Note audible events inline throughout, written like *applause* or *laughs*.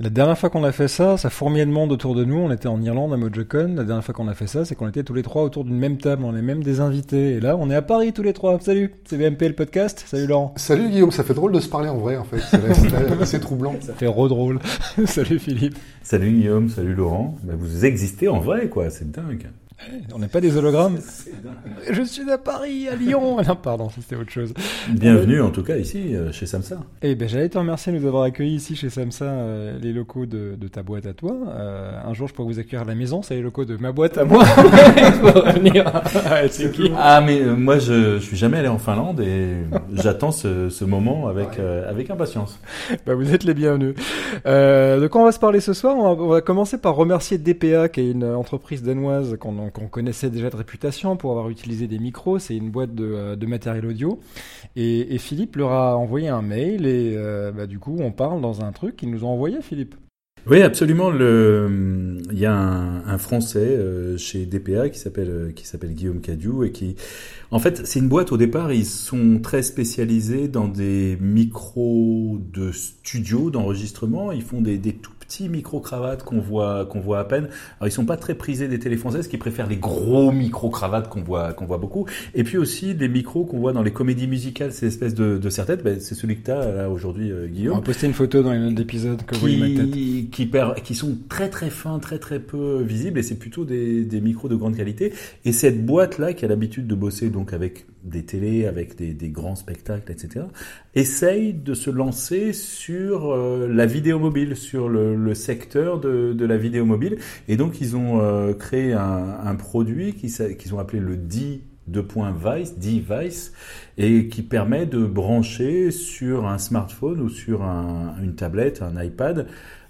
La dernière fois qu'on a fait ça, ça fourmillait de monde autour de nous. On était en Irlande à Mojocon. La dernière fois qu'on a fait ça, c'est qu'on était tous les trois autour d'une même table. On est même des invités. Et là, on est à Paris tous les trois. Salut, c'est VMP le podcast. Salut Laurent. Salut Guillaume, ça fait drôle de se parler en vrai en fait. C'est troublant. Ça fait drôle. *laughs* salut Philippe. Salut Guillaume, salut Laurent. Vous existez en vrai quoi, c'est dingue. On n'est pas des hologrammes. *laughs* Je suis à Paris, à Lyon. *laughs* non, pardon, c'était autre chose. Bienvenue en tout cas ici euh, chez Samsa. Eh ben, j'allais te remercier de nous avoir accueillis ici chez Samsa, euh, les locaux de, de, ta boîte à toi. Euh, un jour, je pourrais vous accueillir à la maison, c'est les locaux de ma boîte à moi. *laughs* ah mais moi, je, je suis jamais allé en Finlande et j'attends ce, ce, moment avec avec impatience. Bah, vous êtes les bienvenus. de quoi on va se parler ce soir? On va, on va, commencer par remercier DPA, qui est une entreprise danoise qu'on qu'on connaissait déjà de réputation pour avoir utilisé des micros. C'est une boîte de, euh, matériel audio. Et, Philippe leur a envoyé un mail et euh, bah, du coup, on parle dans un truc qu'ils nous ont envoyé, Philippe. Oui, absolument. Le... Il y a un, Français euh, chez DPA qui s'appelle euh, qui s'appelle Guillaume Cadieu et qui, en fait, c'est une boîte au départ. Ils sont très spécialisés dans des micros de studio d'enregistrement. Ils font des, des tout petits micro-cravates qu'on voit, qu'on voit à peine. Alors, ils sont pas très prisés des télé françaises qui préfèrent les gros micro-cravates qu'on voit, qu'on voit beaucoup. Et puis aussi des micros qu'on voit dans les comédies musicales, ces espèces de, de serre-têtes. Ben, c'est celui que tu as là aujourd'hui, euh, Guillaume. On va poster une photo dans les notes d'épisode que vous voyez ma tête. Qui, perd, qui sont très très fins, très très peu visibles et c'est plutôt des, des micros de grande qualité. Et cette boîte-là qui a l'habitude de bosser donc avec des télés, avec des, des, grands spectacles, etc., essaye de se lancer sur euh, la vidéo mobile, sur le, le secteur de, de, la vidéo mobile. Et donc, ils ont euh, créé un, un produit qu'ils ont appelé le D Vice, device, et qui permet de brancher sur un smartphone ou sur un, une tablette, un iPad,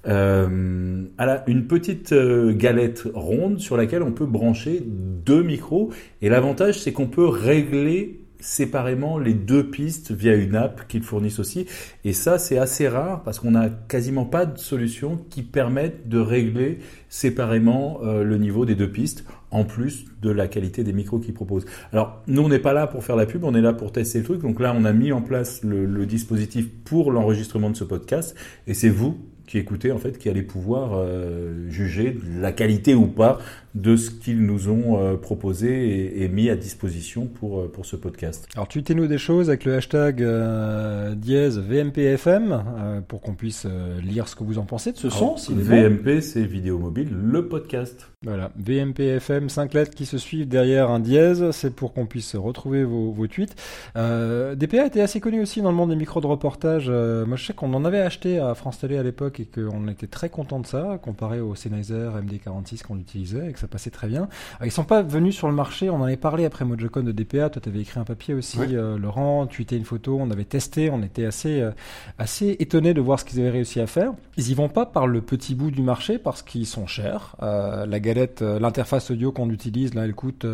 euh, une petite euh, galette ronde sur laquelle on peut brancher deux micros. Et l'avantage, c'est qu'on peut régler séparément les deux pistes via une app qu'ils fournissent aussi. Et ça, c'est assez rare parce qu'on n'a quasiment pas de solution qui permette de régler séparément euh, le niveau des deux pistes, en plus de la qualité des micros qu'ils proposent. Alors, nous, on n'est pas là pour faire la pub, on est là pour tester le truc. Donc là, on a mis en place le dispositif pour l'enregistrement de ce podcast. Et c'est vous qui écoutez, en fait, qui allez pouvoir euh, juger la qualité ou pas de ce qu'ils nous ont euh, proposé et, et, mis à disposition pour, euh, pour ce podcast. Alors, tweetez-nous des choses avec le hashtag euh, dièse VMPFM euh, pour qu'on puisse euh, lire ce que vous en pensez de ce son. VMP, c'est Vidéo Mobile, le podcast. Voilà, VMPFM, 5 lettres qui se suivent derrière un dièse, c'est pour qu'on puisse retrouver vos, vos tweets. DPA était assez connu aussi dans le monde des micros de reportage. moi, je sais qu'on en avait acheté à France Télé à l'époque et qu'on était très content de ça, comparé au Sennheiser MD46 qu'on utilisait et que ça passait très bien. Alors, ils sont pas venus sur le marché, on en avait parlé après Mojocon de DPA, toi tu avais écrit un papier aussi, oui. euh, Laurent, tu étais une photo, on avait testé, on était assez, euh, assez étonnés de voir ce qu'ils avaient réussi à faire. Ils y vont pas par le petit bout du marché parce qu'ils sont chers. Euh, la galette, l'interface audio qu'on utilise, là, elle coûte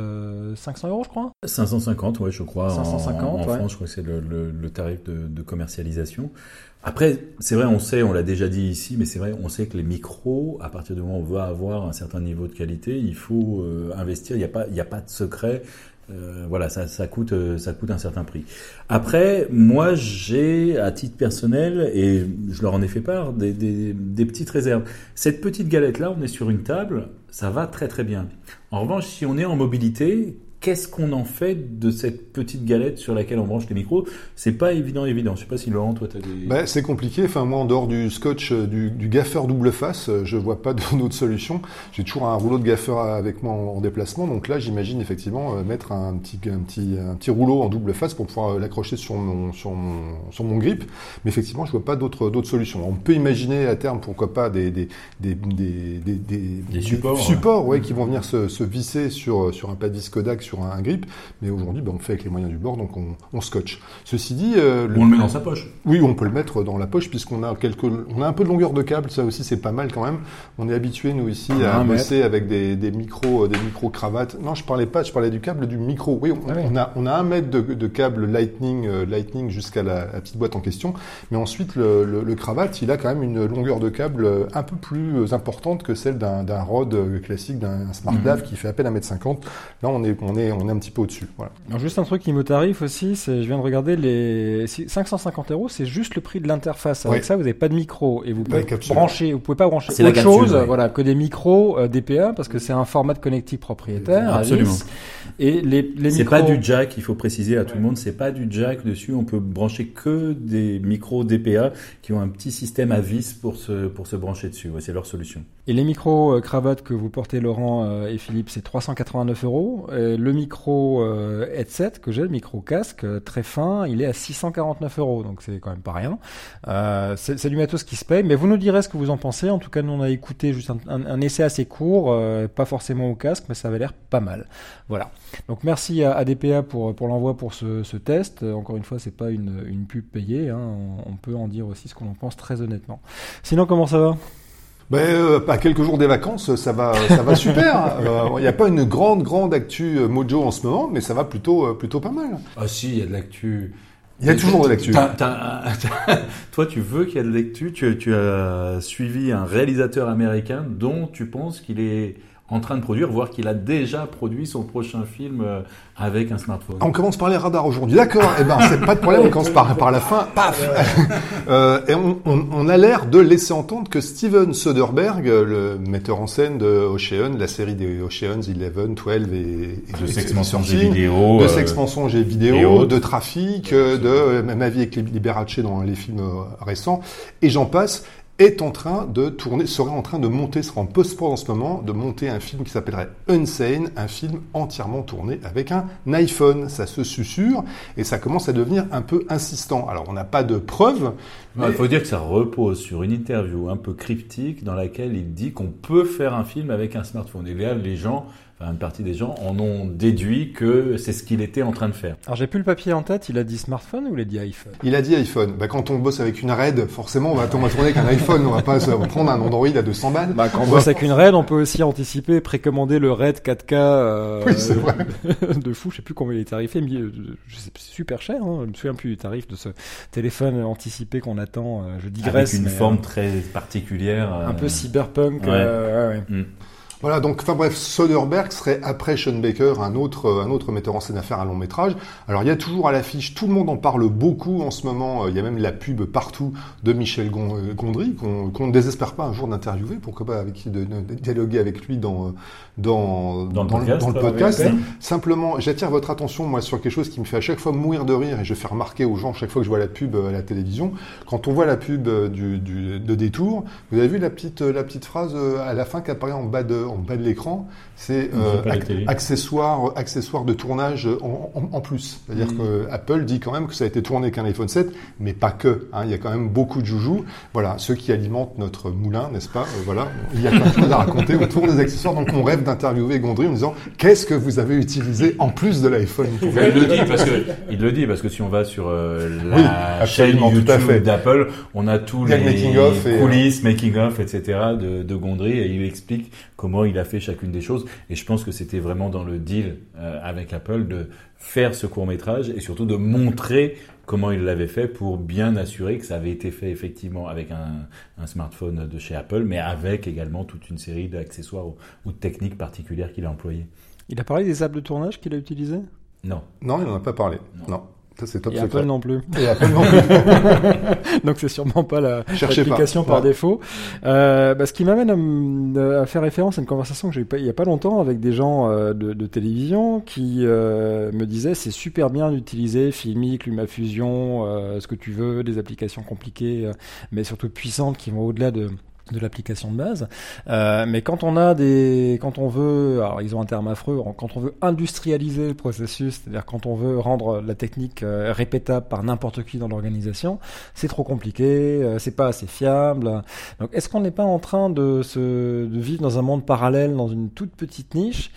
500 euros, je crois 550, ouais, je crois. 550, en, en, ouais. France, je crois que c'est le, le, le, tarif de, de commercialisation. Après, c'est vrai, on sait, on l'a déjà dit ici, mais c'est vrai, on sait que les micros, à partir du moment où on va avoir un certain niveau de qualité, il faut euh, investir. Il n'y a pas, il a pas de secret. Euh, voilà, ça, ça coûte, ça coûte un certain prix. Après, moi, j'ai, à titre personnel, et je leur en ai fait part, des, des, des petites réserves. Cette petite galette-là, on est sur une table, ça va très très bien. En revanche, si on est en mobilité, qu'est-ce qu'on en fait de cette petite galette sur laquelle on branche les micros? C'est pas évident, évident. Je sais pas si Laurent, toi, tu as des. Bah, c'est compliqué. Enfin, moi, en dehors du scotch, du, du gaffeur double face, je vois pas *laughs* d'autre solution. J'ai toujours un rouleau de gaffeur avec moi en, en déplacement. Donc là, j'imagine effectivement mettre un petit, un, petit, un petit rouleau en double face pour pouvoir l'accrocher sur mon, sur, mon, sur mon grip. Mais effectivement, je vois pas d'autres solutions. On peut imaginer à terme, pourquoi pas, des, des, des, des, des, supports, supports ouais. ouais, qui vont venir se, se visser sur, sur un padis Kodak, sur un, un grip, mais aujourd'hui, ben, on fait avec les moyens du bord, donc on, on scotche. Ceci dit, euh, le... on le met dans sa poche. Oui, on peut le mettre dans la poche puisqu'on a quelques, on a un peu de longueur de câble, ça aussi c'est pas mal quand même. On est habitué nous ici à bosser avec des, des micros, des micros cravates. Non, je parlais pas, je parlais du câble du micro. Oui, on, ah ouais. on a, on a un mètre de, de câble Lightning, euh, Lightning jusqu'à la, la, petite boîte en question, mais ensuite le, le, le, cravate, il a quand même une longueur de câble un peu plus importante que celle d'un Rode classique, d'un SmartLav mm -hmm. qui fait à peine 1m50. Là, on est, on est est, on est un petit peu au-dessus. Voilà. Alors juste un truc niveau tarif aussi, c'est je viens de regarder les 550 euros, c'est juste le prix de l'interface. Avec ça, vous n'avez pas de micro et vous pouvez brancher, vous pouvez pas brancher autre chose, voilà, que des micros euh, DPA parce que c'est un format de connectique propriétaire. Absolument. Et les, les c'est pas du jack, il faut préciser à tout le monde, c'est pas du jack dessus. On peut brancher que des micros DPA qui ont un petit système à vis pour se pour se brancher dessus. c'est leur solution. Et les micros euh, cravates que vous portez Laurent euh, et Philippe, c'est 389 euros. le micro euh, headset que j'ai, le micro casque très fin, il est à 649 euros. Donc c'est quand même pas rien. c'est du matos qui se paye. Mais vous nous direz ce que vous en pensez. En tout cas, nous on a écouté juste un, essai assez court, pas forcément au casque, mais ça avait l'air pas mal. Voilà. Donc merci à ADPA pour pour l'envoi pour ce, test. Encore une fois, c'est pas une, une pub payée. Hein. On peut en dire aussi ce qu'on en pense très honnêtement. Sinon, comment ça va? Ben, euh, à quelques jours des vacances, ça va, ça va super. Il *laughs* euh, n'y a pas une grande, grande actu euh, Mojo en ce moment, mais ça va plutôt, plutôt pas mal. Ah si, il y a de l'actu. Il y a toujours de l'actu. *laughs* Toi, tu veux qu'il y ait de l'actu. Tu, tu as suivi un réalisateur américain dont tu penses qu'il est en train de produire, voire qu'il a déjà produit son prochain film euh, avec un smartphone. On commence par les radars aujourd'hui. D'accord, eh ben c'est pas de problème, on commence par, par la fin, paf. Euh, Et on, on, on a l'air de laisser entendre que Steven Soderbergh, le metteur en scène de Ocean, la série des Oceans 11, 12 et, et de Sex Mensonges et vidéo, de Sex Mensonges et vidéo, de Trafic, de Ma vie avec Liberace dans les films récents, et j'en passe est en train de tourner, serait en train de monter, sera en post-prod en ce moment, de monter un film qui s'appellerait Unsane, un film entièrement tourné avec un iPhone. Ça se susurre et ça commence à devenir un peu insistant. Alors on n'a pas de preuves. Il faut dire que ça repose sur une interview un peu cryptique dans laquelle il dit qu'on peut faire un film avec un smartphone. Et là, les gens une partie des gens en ont déduit que c'est ce qu'il était en train de faire. Alors j'ai plus le papier en tête, il a dit smartphone ou il a dit iPhone? Il a dit iPhone. Bah, quand on bosse avec une RAID, forcément on va, tourner avec un iPhone, on va pas prendre un Android à 200 balles. Bah, quand on bosse avec une RAID, on peut aussi anticiper, précommander le RAID 4K euh, oui, vrai. *laughs* de fou, je sais plus combien il est tarifé, mais euh, c'est super cher, hein. je me souviens plus du tarif de ce téléphone anticipé qu'on attend, euh, je digresse. Avec une forme très particulière. Un peu cyberpunk. Ouais. ouais, mm. Voilà, donc enfin bref, Soderbergh serait après Sean Baker un autre un autre metteur en scène à faire un long métrage. Alors il y a toujours à l'affiche, tout le monde en parle beaucoup en ce moment. Il y a même la pub partout de Michel euh, Gondry qu'on ne désespère pas un jour d'interviewer, pourquoi pas avec de, de, dialoguer avec lui dans dans dans, le podcast. Simplement, j'attire votre attention moi sur quelque chose qui me fait à chaque fois mourir de rire et je fais remarquer aux gens chaque fois que je vois la pub euh, à la télévision. Quand on voit la pub euh, du, du de détour, vous avez vu la petite la petite phrase à la fin qui apparaît en bas de en bas de l'écran, c'est euh, accessoire, accessoire de tournage en, en, en plus. C'est-à-dire mm. que Apple dit quand même que ça a été tourné qu'un iPhone 7, mais pas que. Hein, il y a quand même beaucoup de joujoux. Voilà, ceux qui alimentent notre moulin, n'est-ce pas? Euh, Voilà, il y a plein de choses à raconter autour des accessoires. Donc on rêve d'interviewer Gondry en disant qu'est-ce que vous avez utilisé en plus de l'iPhone? Il le dit parce que il le dit parce que si on va sur euh, la chaîne YouTube d'Apple, on a tous les, making et, coulisses, making of, etc. de, de Gondry et il explique comment il a fait chacune des choses. Et je pense que c'était vraiment dans le deal euh, avec Apple de faire ce court métrage et surtout de montrer comment il l'avait fait pour bien assurer que ça avait été fait effectivement avec un, un smartphone de chez Apple, mais avec également toute une série d'accessoires ou, de techniques particulières qu'il a employées. Il a parlé des apps de tournage qu'il a utilisées? Non. Non, il n'en a pas parlé. non. Ça, c'est top Et Apple non plus. Et Apple non plus. *laughs* Donc c'est sûrement pas l'application par défaut. Euh, bah, ce qui m'amène à, à, faire référence à une conversation que j'ai eu il y a pas longtemps avec des gens euh, de, de, télévision qui euh, me disaient c'est super bien d'utiliser Filmic, LumaFusion, euh, ce que tu veux, des applications compliquées, euh, mais surtout puissantes qui vont au-delà de de l'application de base. Euh, mais quand on a des, quand on veut, alors ils ont un terme affreux, quand on veut industrialiser le processus, c'est-à-dire quand on veut rendre la technique euh, répétable par n'importe qui dans l'organisation, c'est trop compliqué, euh, c'est pas assez fiable. Donc est-ce qu'on n'est pas en train de se, de vivre dans un monde parallèle, dans une toute petite niche?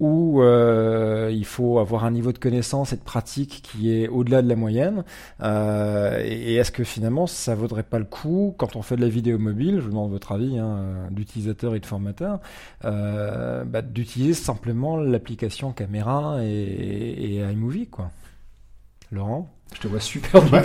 Où euh, il faut avoir un niveau de connaissance et de pratique qui est au-delà de la moyenne. Euh, et, est-ce que finalement ça vaudrait pas le coup, quand on fait de la vidéo mobile, je vous demande votre avis hein, d'utilisateur et de formateur, euh, bah, d'utiliser simplement l'application caméra et, et iMovie, quoi. Laurent? Je te vois super bah,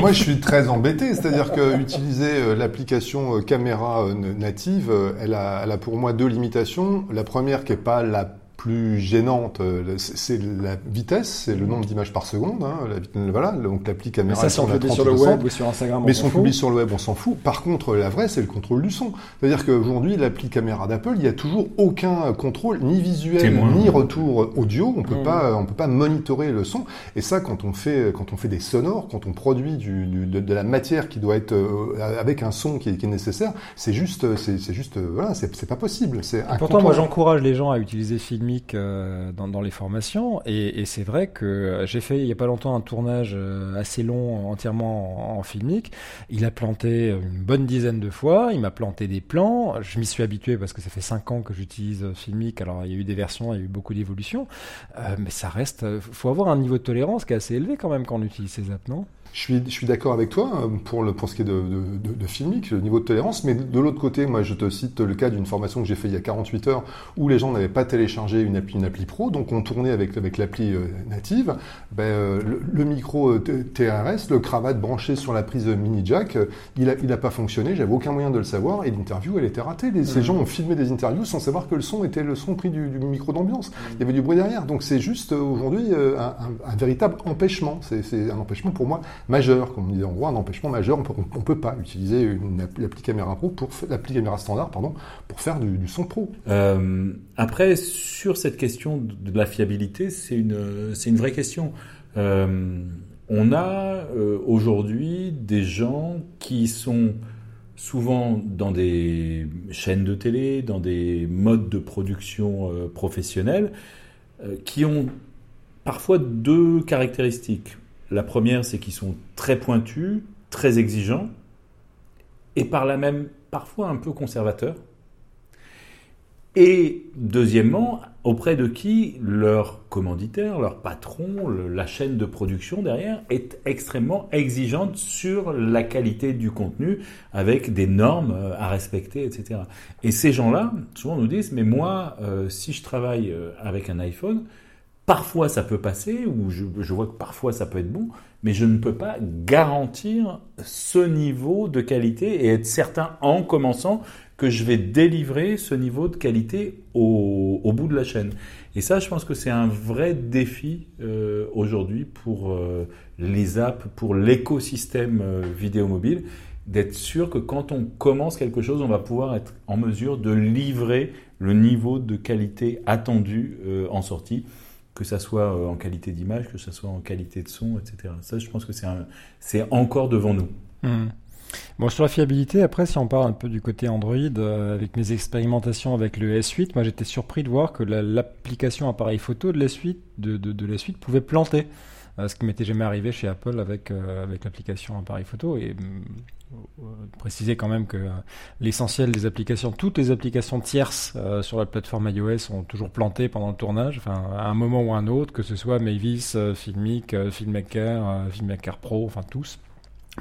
Moi, je suis très embêté. C'est-à-dire que utiliser l'application caméra native, elle a, elle a pour moi deux limitations. La première qui est pas la plus gênantes, c'est la vitesse, c'est le nombre d'images par seconde. Hein, la, voilà, donc l'appli caméra. Mais ça, on sur le web ou sur Instagram. Mais sont publiés sur le web, on s'en fout. Par contre, la vraie, c'est le contrôle du son. C'est-à-dire qu'aujourd'hui, l'appli caméra d'Apple, il n'y a toujours aucun contrôle, ni visuel, ni retour audio. On peut mm. pas, on peut pas monitorer le son. Et ça, quand on fait, quand on fait des sonores, quand on produit du, de, la matière qui doit être euh, avec un son qui est, qui est nécessaire, c'est juste, c'est juste, voilà, c'est pas possible. C'est pourtant, moi, j'encourage les gens à utiliser Filmic euh, dans, les formations, et, c'est vrai que j'ai fait il y a pas longtemps un tournage euh, assez long entièrement en, en Filmic. Il a planté une bonne dizaine de fois. Il m'a planté des plans. Je m'y suis habitué parce que ça fait 5 ans que j'utilise Filmic. Alors il y a eu des versions, il y a eu beaucoup d'évolutions, euh, mais ça reste. Faut avoir un niveau de tolérance qui est assez élevé quand même quand on utilise ces apps, non? Je suis, je suis d'accord avec toi hein, pour, le, pour ce qui est de, de, de, filmique, le niveau de tolérance, mais de l'autre côté, moi je te cite le cas d'une formation que j'ai fait il y a 48 heures où les gens n'avaient pas téléchargé une appli, une appli pro, donc on tournait avec, avec l'appli euh, native, ben, euh, le, micro euh, TRS, le cravate branché sur la prise mini jack, il n'a il a pas fonctionné, j'avais aucun moyen de le savoir et l'interview elle était ratée. ces mmh. gens ont filmé des interviews sans savoir que le son était le son pris du, du micro d'ambiance. Il y avait du bruit derrière, donc c'est juste aujourd'hui un, un, un, véritable empêchement. C'est un empêchement pour moi majeur, comme on disait en gros, un empêchement majeur. On ne peut pas utiliser une appli caméra pro pour l'appli caméra standard, pardon, pour faire du, son pro. Euh, après, sur cette question de la fiabilité, c'est une, une vraie question. Euh, on a euh, aujourd'hui des gens qui sont souvent dans des chaînes de télé, dans des modes de production professionnels, qui ont parfois deux caractéristiques. La première, c'est qu'ils sont très pointus, très exigeants, et par là même parfois un peu conservateurs. Et deuxièmement, auprès de qui leur commanditaire, leur patron, la chaîne de production derrière est extrêmement exigeante sur la qualité du contenu avec des normes euh, à respecter, etc. Et ces gens-là, souvent nous disent, mais moi, euh, si je travaille euh, avec un iPhone, Parfois ça peut passer, ou je, vois que parfois ça peut être bon, mais je ne peux pas garantir ce niveau de qualité et être certain en commençant que je vais délivrer ce niveau de qualité au, bout de la chaîne. Et ça, je pense que c'est un vrai défi euh, aujourd'hui pour euh, les apps, pour l'écosystème euh, vidéo mobile, d'être sûr que quand on commence quelque chose, on va pouvoir être en mesure de livrer le niveau de qualité attendu en sortie que ça soit euh, en qualité d'image, que ça soit en qualité de son, etc. Ça, je pense que c'est encore devant nous. Hmm. Bon, sur la fiabilité, après, si on parle un peu du côté Android, euh, avec mes expérimentations avec le S8, moi j'étais surpris de voir que l'application appareil photo de la suite, de, de, de la suite pouvait planter. Euh, ce qui m'était jamais arrivé chez Apple avec, avec l'application appareil photo. Et euh, préciser quand même que euh, l'essentiel des applications, toutes les applications tierces euh, sur la plateforme iOS sont toujours plantées pendant le tournage, enfin à un moment ou à un autre, que ce soit Mavis, Filmic, Filmmaker, Filmmaker Pro, enfin tous.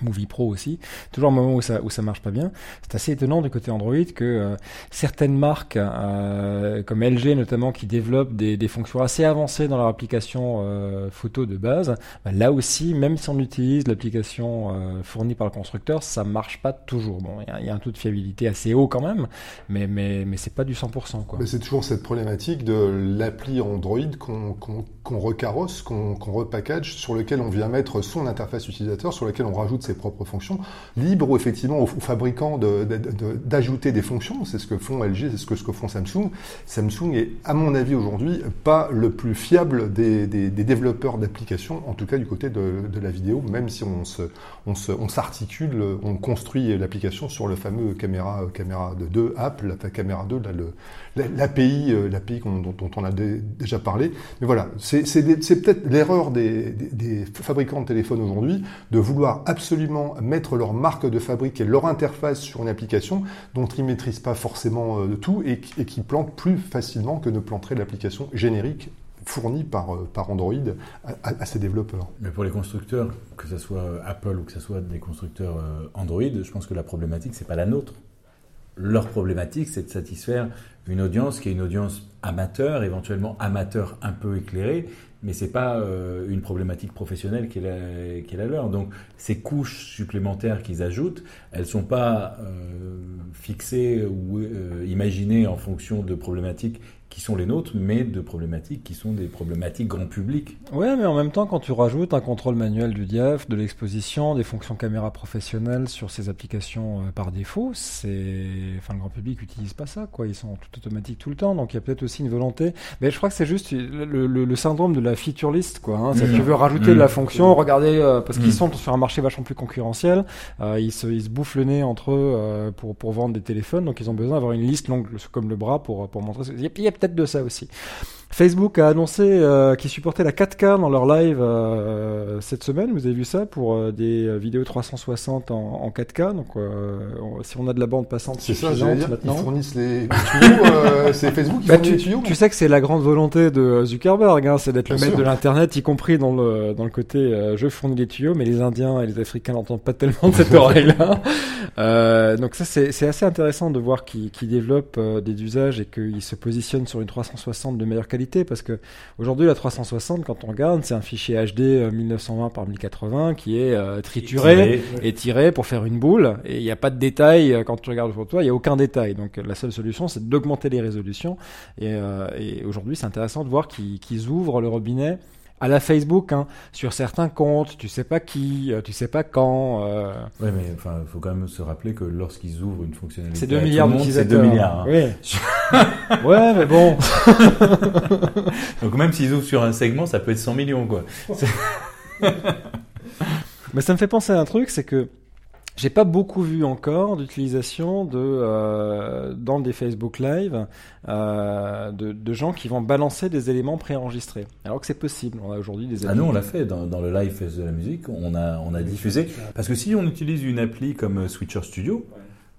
Movie Pro aussi, toujours un moment où ça où marche pas bien. C'est assez étonnant du côté Android que euh, certaines marques euh, comme LG notamment qui développent des, fonctions assez avancées dans leur application euh, photo de base, bah, là aussi même si on utilise l'application fournie par le constructeur, ça marche pas toujours. Bon, il y, a un taux de fiabilité assez haut quand même, mais mais mais c'est pas du 100% quoi. Mais c'est toujours cette problématique de l'appli Android qu'on qu'on recarrosse, qu'on repackage, sur lequel on vient mettre son interface utilisateur, sur lequel on rajoute ses propres fonctions, libre effectivement aux, fabricants d'ajouter des fonctions. C'est ce que font LG, c'est ce que, font Samsung. Samsung est, à mon avis aujourd'hui, pas le plus fiable des, développeurs d'applications, en tout cas du côté de, la vidéo, même si on se, on s'articule, on, construit l'application sur le fameux caméra, caméra de 2 app, la caméra 2, l'API, l'API euh, dont, dont, on a déjà parlé. Mais voilà, c'est peut-être l'erreur des, des fabricants de téléphones aujourd'hui de vouloir absolument mettre leur marque de fabrique et leur interface sur une application dont ils ne maîtrisent pas forcément euh, tout et, qui plantent plus facilement que ne planterait l'application générique fournie par, euh, par Android à, ses développeurs. Mais pour les constructeurs, que ce soit Apple ou que ce soit des constructeurs euh, Android, je pense que la problématique, c'est pas la nôtre. Leur problématique, c'est de satisfaire une audience qui est une audience amateur, éventuellement amateur un peu éclairée, mais c'est pas euh, une problématique professionnelle qui est, la, leur. Donc ces couches supplémentaires qu'ils ajoutent, elles sont pas fixées ou imaginées en fonction de problématiques qui sont les nôtres, mais de problématiques qui sont des problématiques grand public. Ouais, mais en même temps, quand tu rajoutes un contrôle manuel du diaph, de l'exposition, des fonctions caméra professionnelles sur ces applications euh, par défaut, c'est, enfin, le grand public n'utilise pas ça, quoi. Ils sont tout automatiques tout le temps, donc il y a peut-être aussi une volonté. Mais je crois que c'est juste le, le, le, syndrome de la feature list, quoi. Hein. C'est Mmh. tu veux rajouter Mmh. de la fonction, regardez, euh, parce qu'ils Mmh. sont sur un marché vachement plus concurrentiel. Euh, ils, se, ils se bouffent le nez entre eux euh, pour, pour vendre des téléphones, donc ils ont besoin d'avoir une liste longue comme le bras pour, pour montrer. ce- y a, il y a peut-être de ça aussi. Facebook a annoncé euh, qu'ils supportaient la 4K dans leur live euh, cette semaine. Vous avez vu ça pour euh, des vidéos 360 en, en 4K. Donc, euh, on- si on a de la bande passante C'est ça, dire. Ils maintenant. fournissent les tuyaux. *laughs* c'est Facebook qui Bah, fournit tu, les tuyaux. tu sais que c'est la grande volonté de Zuckerberg, hein, c'est d'être le maître de l'internet, y compris dans le dans le côté je fournis les tuyaux, mais les Indiens et les Africains n'entendent pas tellement de cette *laughs* oreille-là. Donc ça c'est c'est assez intéressant de voir qu'ils développent des usages et qu'ils se positionnent sur une 360 de meilleure qualité, parce que aujourd'hui la 360, quand on regarde, c'est un fichier HD euh, 1920 par 1080 qui est euh, trituré et tiré. pour faire une boule. Et il n'y a pas de détails euh, quand tu regardes autour de toi il n'y a aucun détail. Donc euh, la seule solution c'est d'augmenter les résolutions. Et, euh, et aujourd'hui c'est intéressant de voir qu'ils qu'ils ouvrent le robinet à la Facebook hein, sur certains comptes tu sais pas qui euh, tu sais pas quand euh, Ouais, mais enfin, faut quand même se rappeler que lorsqu'ils ouvrent une fonctionnalité, c'est 2 à tout milliards monde, c'est d'utilisateurs 2 milliards. hein. oui *laughs* ouais mais bon *laughs* Donc même s'ils ouvrent sur un segment, ça peut être 100 millions, quoi. Mais ça me fait penser à un truc, c'est que j'ai pas beaucoup vu encore d'utilisation de euh, dans des Facebook Live euh, de, de gens qui vont balancer des éléments préenregistrés. Alors que c'est possible. On a aujourd'hui des Ah nous, on l'a fait dans, dans le live de la musique, on a, on a diffusé. Parce que si on utilise une appli comme euh, Switcher Studio,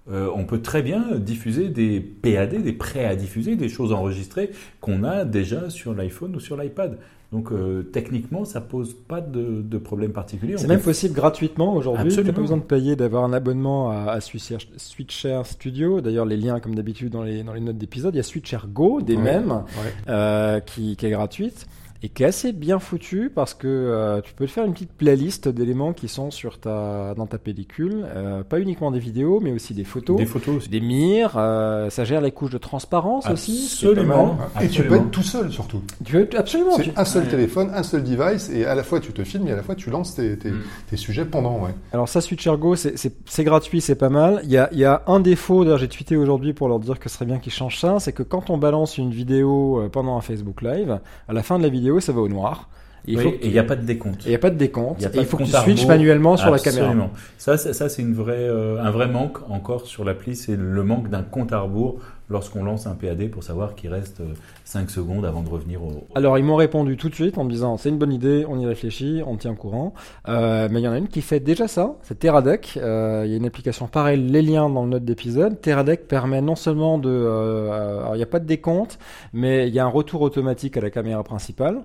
euh, on peut très bien diffuser des PAD, des prêts à diffuser, des choses enregistrées qu'on a déjà sur l'iPhone ou sur l'iPad. Donc euh, techniquement, ça pose pas de, de problème particulier. C'est même peut- possible gratuitement aujourd'hui. T'as Absolument. pas besoin de payer, d'avoir un abonnement à, à Switcher, Switcher Studio. D'ailleurs, les liens, comme d'habitude, dans les, dans les notes d'épisode. Il y a Switcher Go, des Ouais. mêmes, Ouais. euh, qui, qui est gratuite et qui est assez bien foutu parce que euh, tu peux te faire une petite playlist d'éléments qui sont sur ta, dans ta pellicule. Euh, pas uniquement des vidéos, mais aussi des photos. Des photos aussi. Des mires, euh, ça gère les couches de transparence aussi. Absolument. Et tu peux être tout seul surtout. Tu veux absolument. tu- C'est un seul téléphone, un seul device, et à la fois tu te filmes et à la fois tu lances tes, tes, Mm. tes sujets pendant. Ouais. Alors ça, Switcher Go, c'est- gratuit, c'est pas mal. Il y a, il y a un défaut, d'ailleurs j'ai tweeté aujourd'hui pour leur dire que ce serait bien qu'ils changent ça, c'est que quand on balance une vidéo pendant un Facebook Live, à la fin de la vidéo, ça va au noir. Et il Oui, n'y a pas de décompte. il n'y a pas de décompte. Il et faut que tu switches manuellement sur la caméra. Absolument. Ça, ça, ça, c'est une vraie, euh, un vrai manque encore sur l'appli, c'est le manque d'un compte à rebours lorsqu'on lance un PAD pour savoir qu'il reste 5 secondes avant de revenir au. Alors ils m'ont répondu tout de suite en me disant c'est une bonne idée, on y réfléchit, on tient au courant. Euh, mais il y en a une qui fait déjà ça, c'est Teradek. Euh, il y a une application pareille, les liens dans le note d'épisode. Teradek permet non seulement de, euh, alors il n'y a pas de décompte, mais il y a un retour automatique à la caméra principale.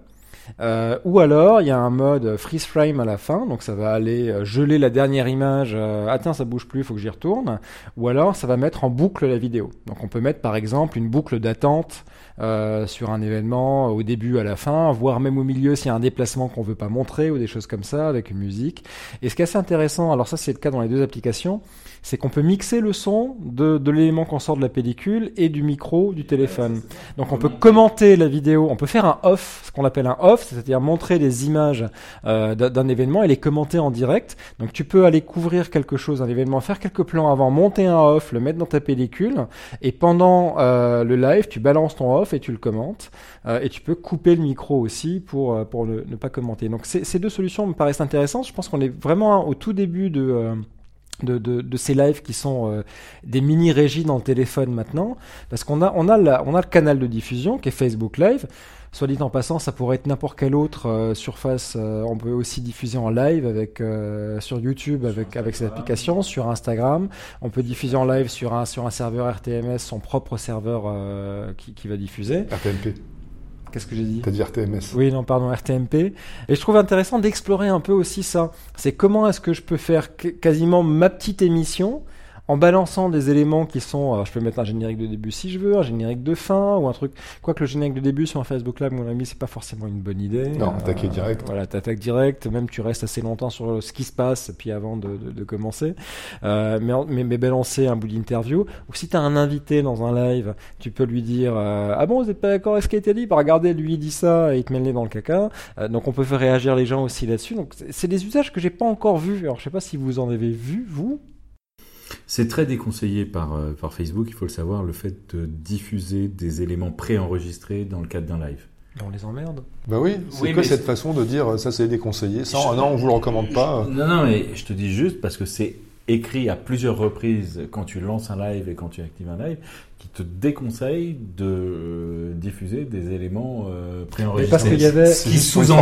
Euh, ou alors il y a un mode freeze frame à la fin, donc ça va aller euh, geler la dernière image. euh, ah tiens ça bouge plus, il faut que j'y retourne. Ou alors ça va mettre en boucle la vidéo. Donc on peut mettre par exemple une boucle d'attente euh, sur un événement au début, à la fin, voire même au milieu s'il y a un déplacement qu'on veut pas montrer ou des choses comme ça avec une musique. Et ce qui est assez intéressant, alors ça c'est le cas dans les deux applications, c'est qu'on peut mixer le son de, de l'élément qu'on sort de la pellicule et du micro du téléphone. Donc on peut commenter la vidéo, on peut faire un off, ce qu'on appelle un off, c'est-à-dire montrer des images euh, d'un d'un événement et les commenter en direct. Donc tu peux aller couvrir quelque chose, un événement, faire quelques plans avant, monter un off, le mettre dans ta pellicule et pendant euh, le live, tu balances ton off et tu le commentes. Euh, et tu peux couper le micro aussi pour, euh, pour ne, pas commenter. Donc ces deux solutions me paraissent intéressantes. Je pense qu'on est vraiment au tout début de... euh, de, de, ces lives qui sont des mini régies dans le téléphone maintenant, parce qu'on a on a la, on a le canal de diffusion qui est Facebook Live. Soit dit en passant, ça pourrait être n'importe quelle autre euh, surface. euh, on peut aussi diffuser en live avec euh, sur YouTube avec avec cette application, sur Instagram. On peut diffuser en live sur un sur un serveur RTMS, son propre serveur qui, qui va diffuser. RTMP. Qu'est-ce que j'ai dit? T'as dit RTMS. oui, non, pardon, RTMP. Et je trouve intéressant d'explorer un peu aussi ça. C'est comment est-ce que je peux faire qu- quasiment ma petite émission en balançant des éléments qui sont, alors je peux mettre un générique de début si je veux, un générique de fin ou un truc. Quoique le générique de début sur un Facebook Live, mon ami, c'est pas forcément une bonne idée. Non, attaquer direct. Voilà, t'attaques direct. Même tu restes assez longtemps sur ce qui se passe puis avant de, de, de commencer. Euh, mais, mais, mais balancer un bout d'interview. Ou si t'as un invité dans un live, tu peux lui dire euh, ah bon vous êtes pas d'accord avec ce qui a été dit, bah, regardez lui il dit ça et il te met le nez dans le caca. Euh, donc on peut faire réagir les gens aussi là-dessus. Donc c'est des usages que j'ai pas encore vus. Alors je sais pas si vous en avez vu vous. C'est très déconseillé par, euh, par Facebook, il faut le savoir, le fait de diffuser des éléments préenregistrés dans le cadre d'un live. On les emmerde. Bah oui, c'est Oui, que cette façon de dire ça c'est déconseillé. Ça, Je- ah non, on vous le recommande pas. Non, non, mais je te dis juste parce que c'est écrit à plusieurs reprises quand tu lances un live et quand tu actives un live qui te déconseille de euh, diffuser des éléments euh, préenregistrés. parce qu'il y avait- qui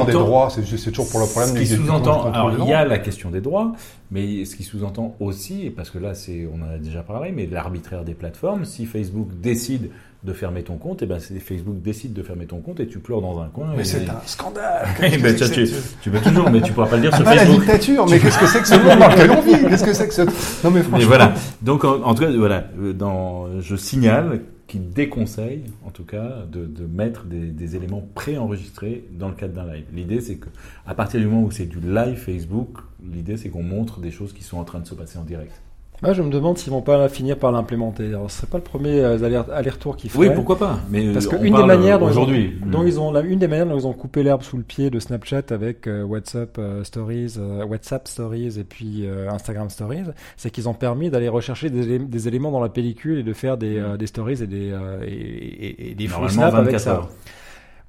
des droits, c'est toujours pour le problème ce qui sous-entend, alors il y a la question des droits, mais ce qui sous-entend aussi, et parce que là c'est, on en a déjà parlé, mais l'arbitraire des plateformes, si Facebook décide de fermer ton compte, et ben Facebook décide de fermer ton compte et tu pleures dans un coin. Mais c'est un scandale. *laughs* Eh ben, tu, tu, peux toujours, mais tu pourras pas le dire Ah, sur pas la Facebook. dictature, mais qu'est-ce que c'est que ce monde *laughs* dans lequel on vit? Qu'est-ce que c'est que ce... Non mais franchement... Mais voilà. Donc en, en tout cas, voilà, euh, dans, je signale qu'il déconseille, en tout cas, de, de mettre des, des éléments préenregistrés dans le cadre d'un live. L'idée, c'est que à partir du moment où c'est du live Facebook, l'idée, c'est qu'on montre des choses qui sont en train de se passer en direct. Moi, je me demande s'ils vont pas finir par l'implémenter. Alors, ce serait pas le premier euh, aller- aller-retour qu'ils Oui, feraient. pourquoi pas Mais Parce euh, que on une des manières dont ils ont- dont Mm. ils ont, la, une des manières dont ils ont coupé l'herbe sous le pied de Snapchat avec euh, WhatsApp euh, Stories, euh, WhatsApp Stories et puis Instagram Stories, c'est qu'ils ont permis d'aller rechercher des, élé- des éléments dans la pellicule et de faire des, des stories et des euh, et, et- et des normalement snaps avec 24 ça. heures.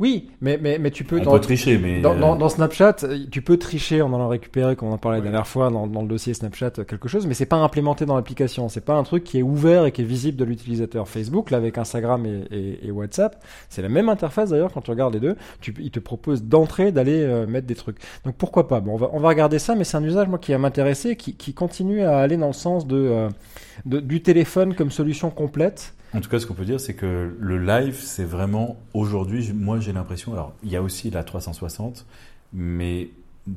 Oui, mais mais mais tu peux On dans, peut tricher, mais dans, euh, dans, dans Snapchat, tu peux tricher en allant récupérer, comme on en parlait la dernière fois dans, dans le dossier Snapchat, quelque chose, mais c'est pas implémenté dans l'application. C'est pas un truc qui est ouvert et qui est visible de l'utilisateur. Facebook, là, avec Instagram et, et, et WhatsApp, c'est la même interface d'ailleurs quand tu regardes les deux. Tu, ils te proposent d'entrée d'aller euh, mettre des trucs. Donc pourquoi pas? Bon, on va, on va regarder ça, mais c'est un usage moi qui va m'intéresser, qui, qui continue à aller dans le sens de, euh, de du téléphone comme solution complète. En tout cas, ce qu'on peut dire, c'est que le live, c'est vraiment aujourd'hui, moi j'ai l'impression, alors il y a aussi la 360, mais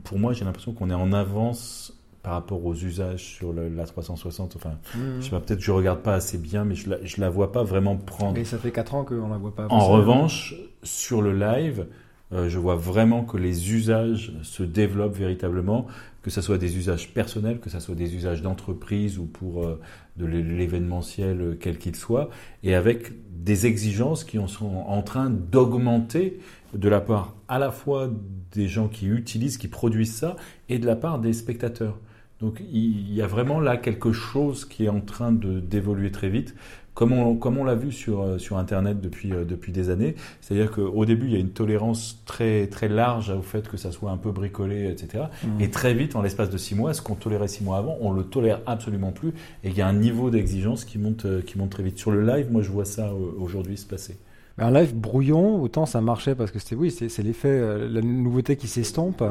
pour moi j'ai l'impression qu'on est en avance par rapport aux usages sur le- la 360. Enfin, je sais pas, peut-être je regarde pas assez bien, mais je la, je la vois pas vraiment prendre. Et ça fait 4 ans qu'on la voit pas. En revanche, sur le live, euh, je vois vraiment que les usages se développent véritablement, que ce soit des usages personnels, que ce soit des usages d'entreprise ou pour euh, de l'é- l'événementiel euh, quel qu'il soit, et avec des exigences qui sont en train d'augmenter de la part à la fois des gens qui utilisent, qui produisent ça, et de la part des spectateurs. Donc il y a vraiment là quelque chose qui est en train d'évoluer très vite, comme on, comme on l'a vu sur, euh, sur Internet depuis, euh, depuis des années. C'est-à-dire qu'au début, il y a une tolérance très, très large au fait que ça soit un peu bricolé, etc. Mhm. Et très vite, en l'espace de six mois, ce qu'on tolérait six mois avant, on le tolère absolument plus. Et il y a un niveau d'exigence qui monte, euh, qui monte très vite. Sur le live, moi, je vois ça aujourd'hui se passer. Un live brouillon, autant ça marchait parce que c'était oui, c'est l'effet, euh, la nouveauté qui s'estompe.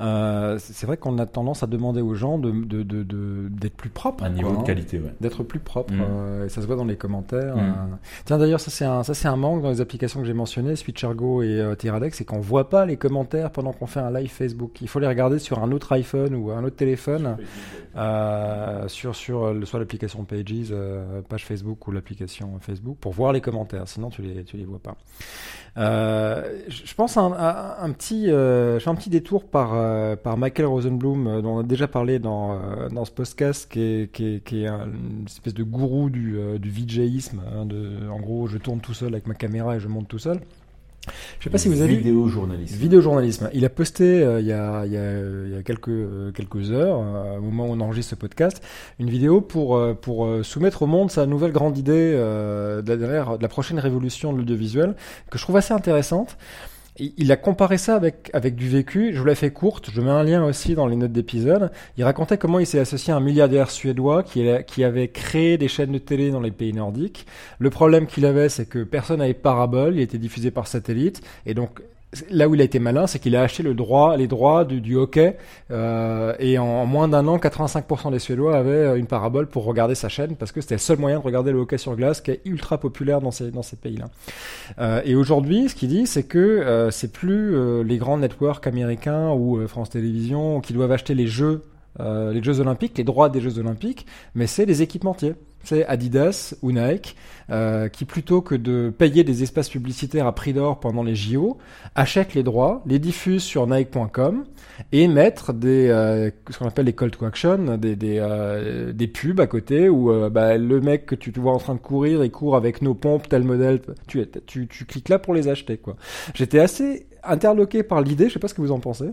Euh, c'est vrai qu'on a tendance à demander aux gens de de- de- de- d'être plus propre, Un niveau quoi, de hein. qualité, ouais. d'être plus propre. Mm. euh, et ça se voit dans les commentaires. Mm. euh. Tiens d'ailleurs, ça c'est un ça c'est un manque dans les applications que j'ai mentionnées, SwitchErgo et euh, Tiradex, c'est qu'on voit pas les commentaires pendant qu'on fait un live Facebook. Il faut les regarder sur un autre iPhone ou un autre téléphone, euh, sur sur soit l'application Pages, euh, page Facebook ou l'application Facebook pour voir les commentaires. Sinon tu les tu les vois pas. Euh, je pense à un, petit, euh, un petit détour par euh, par Michael Rosenblum, euh, dont on a déjà parlé dans dans ce podcast, qui est qui est, une espèce de gourou du du VJisme. hein, en gros, je tourne tout seul avec ma caméra et je monte tout seul. Je sais pas si vous avez vu. Vidéo journaliste. Vidéojournalisme. Il a posté euh, il, y a, il, y a, il y a quelques, euh, quelques heures, euh, au moment où on enregistre ce podcast, une vidéo pour, euh, pour euh, soumettre au monde sa nouvelle grande idée euh, de, la de la prochaine révolution de l'audiovisuel, que je trouve assez intéressante. Il a comparé ça avec, avec du vécu. Je vous la fais courte. Je mets un lien aussi dans les notes d'épisode. Il racontait comment il s'est associé à un milliardaire suédois qui, qui avait créé des chaînes de télé dans les pays nordiques. Le problème qu'il avait, c'est que personne n'avait parabole. Il était diffusé par satellite. Et donc, là où il a été malin, c'est qu'il a acheté le droit, les droits du, du hockey. euh, et en, moins d'un an, 85% des Suédois avaient euh, une parabole pour regarder sa chaîne parce que c'était le seul moyen de regarder le hockey sur glace qui est ultra populaire dans ces, pays-là. Euh, et aujourd'hui, ce qu'il dit, c'est que euh, c'est plus les grands networks américains ou France Télévisions qui doivent acheter les jeux les Jeux Olympiques, les droits des Jeux Olympiques, mais c'est les équipementiers. C'est Adidas ou Nike euh, qui, plutôt que de payer des espaces publicitaires à prix d'or pendant les JO, achètent les droits, les diffusent sur Nike.com et mettent des, euh, ce qu'on appelle les call to action, des, des, euh, des pubs à côté où euh, bah, le mec que tu te vois en train de courir, il court avec nos pompes, tel modèle, tu, tu, tu cliques là pour les acheter. quoi. J'étais assez interloqué par l'idée, je sais pas ce que vous en pensez.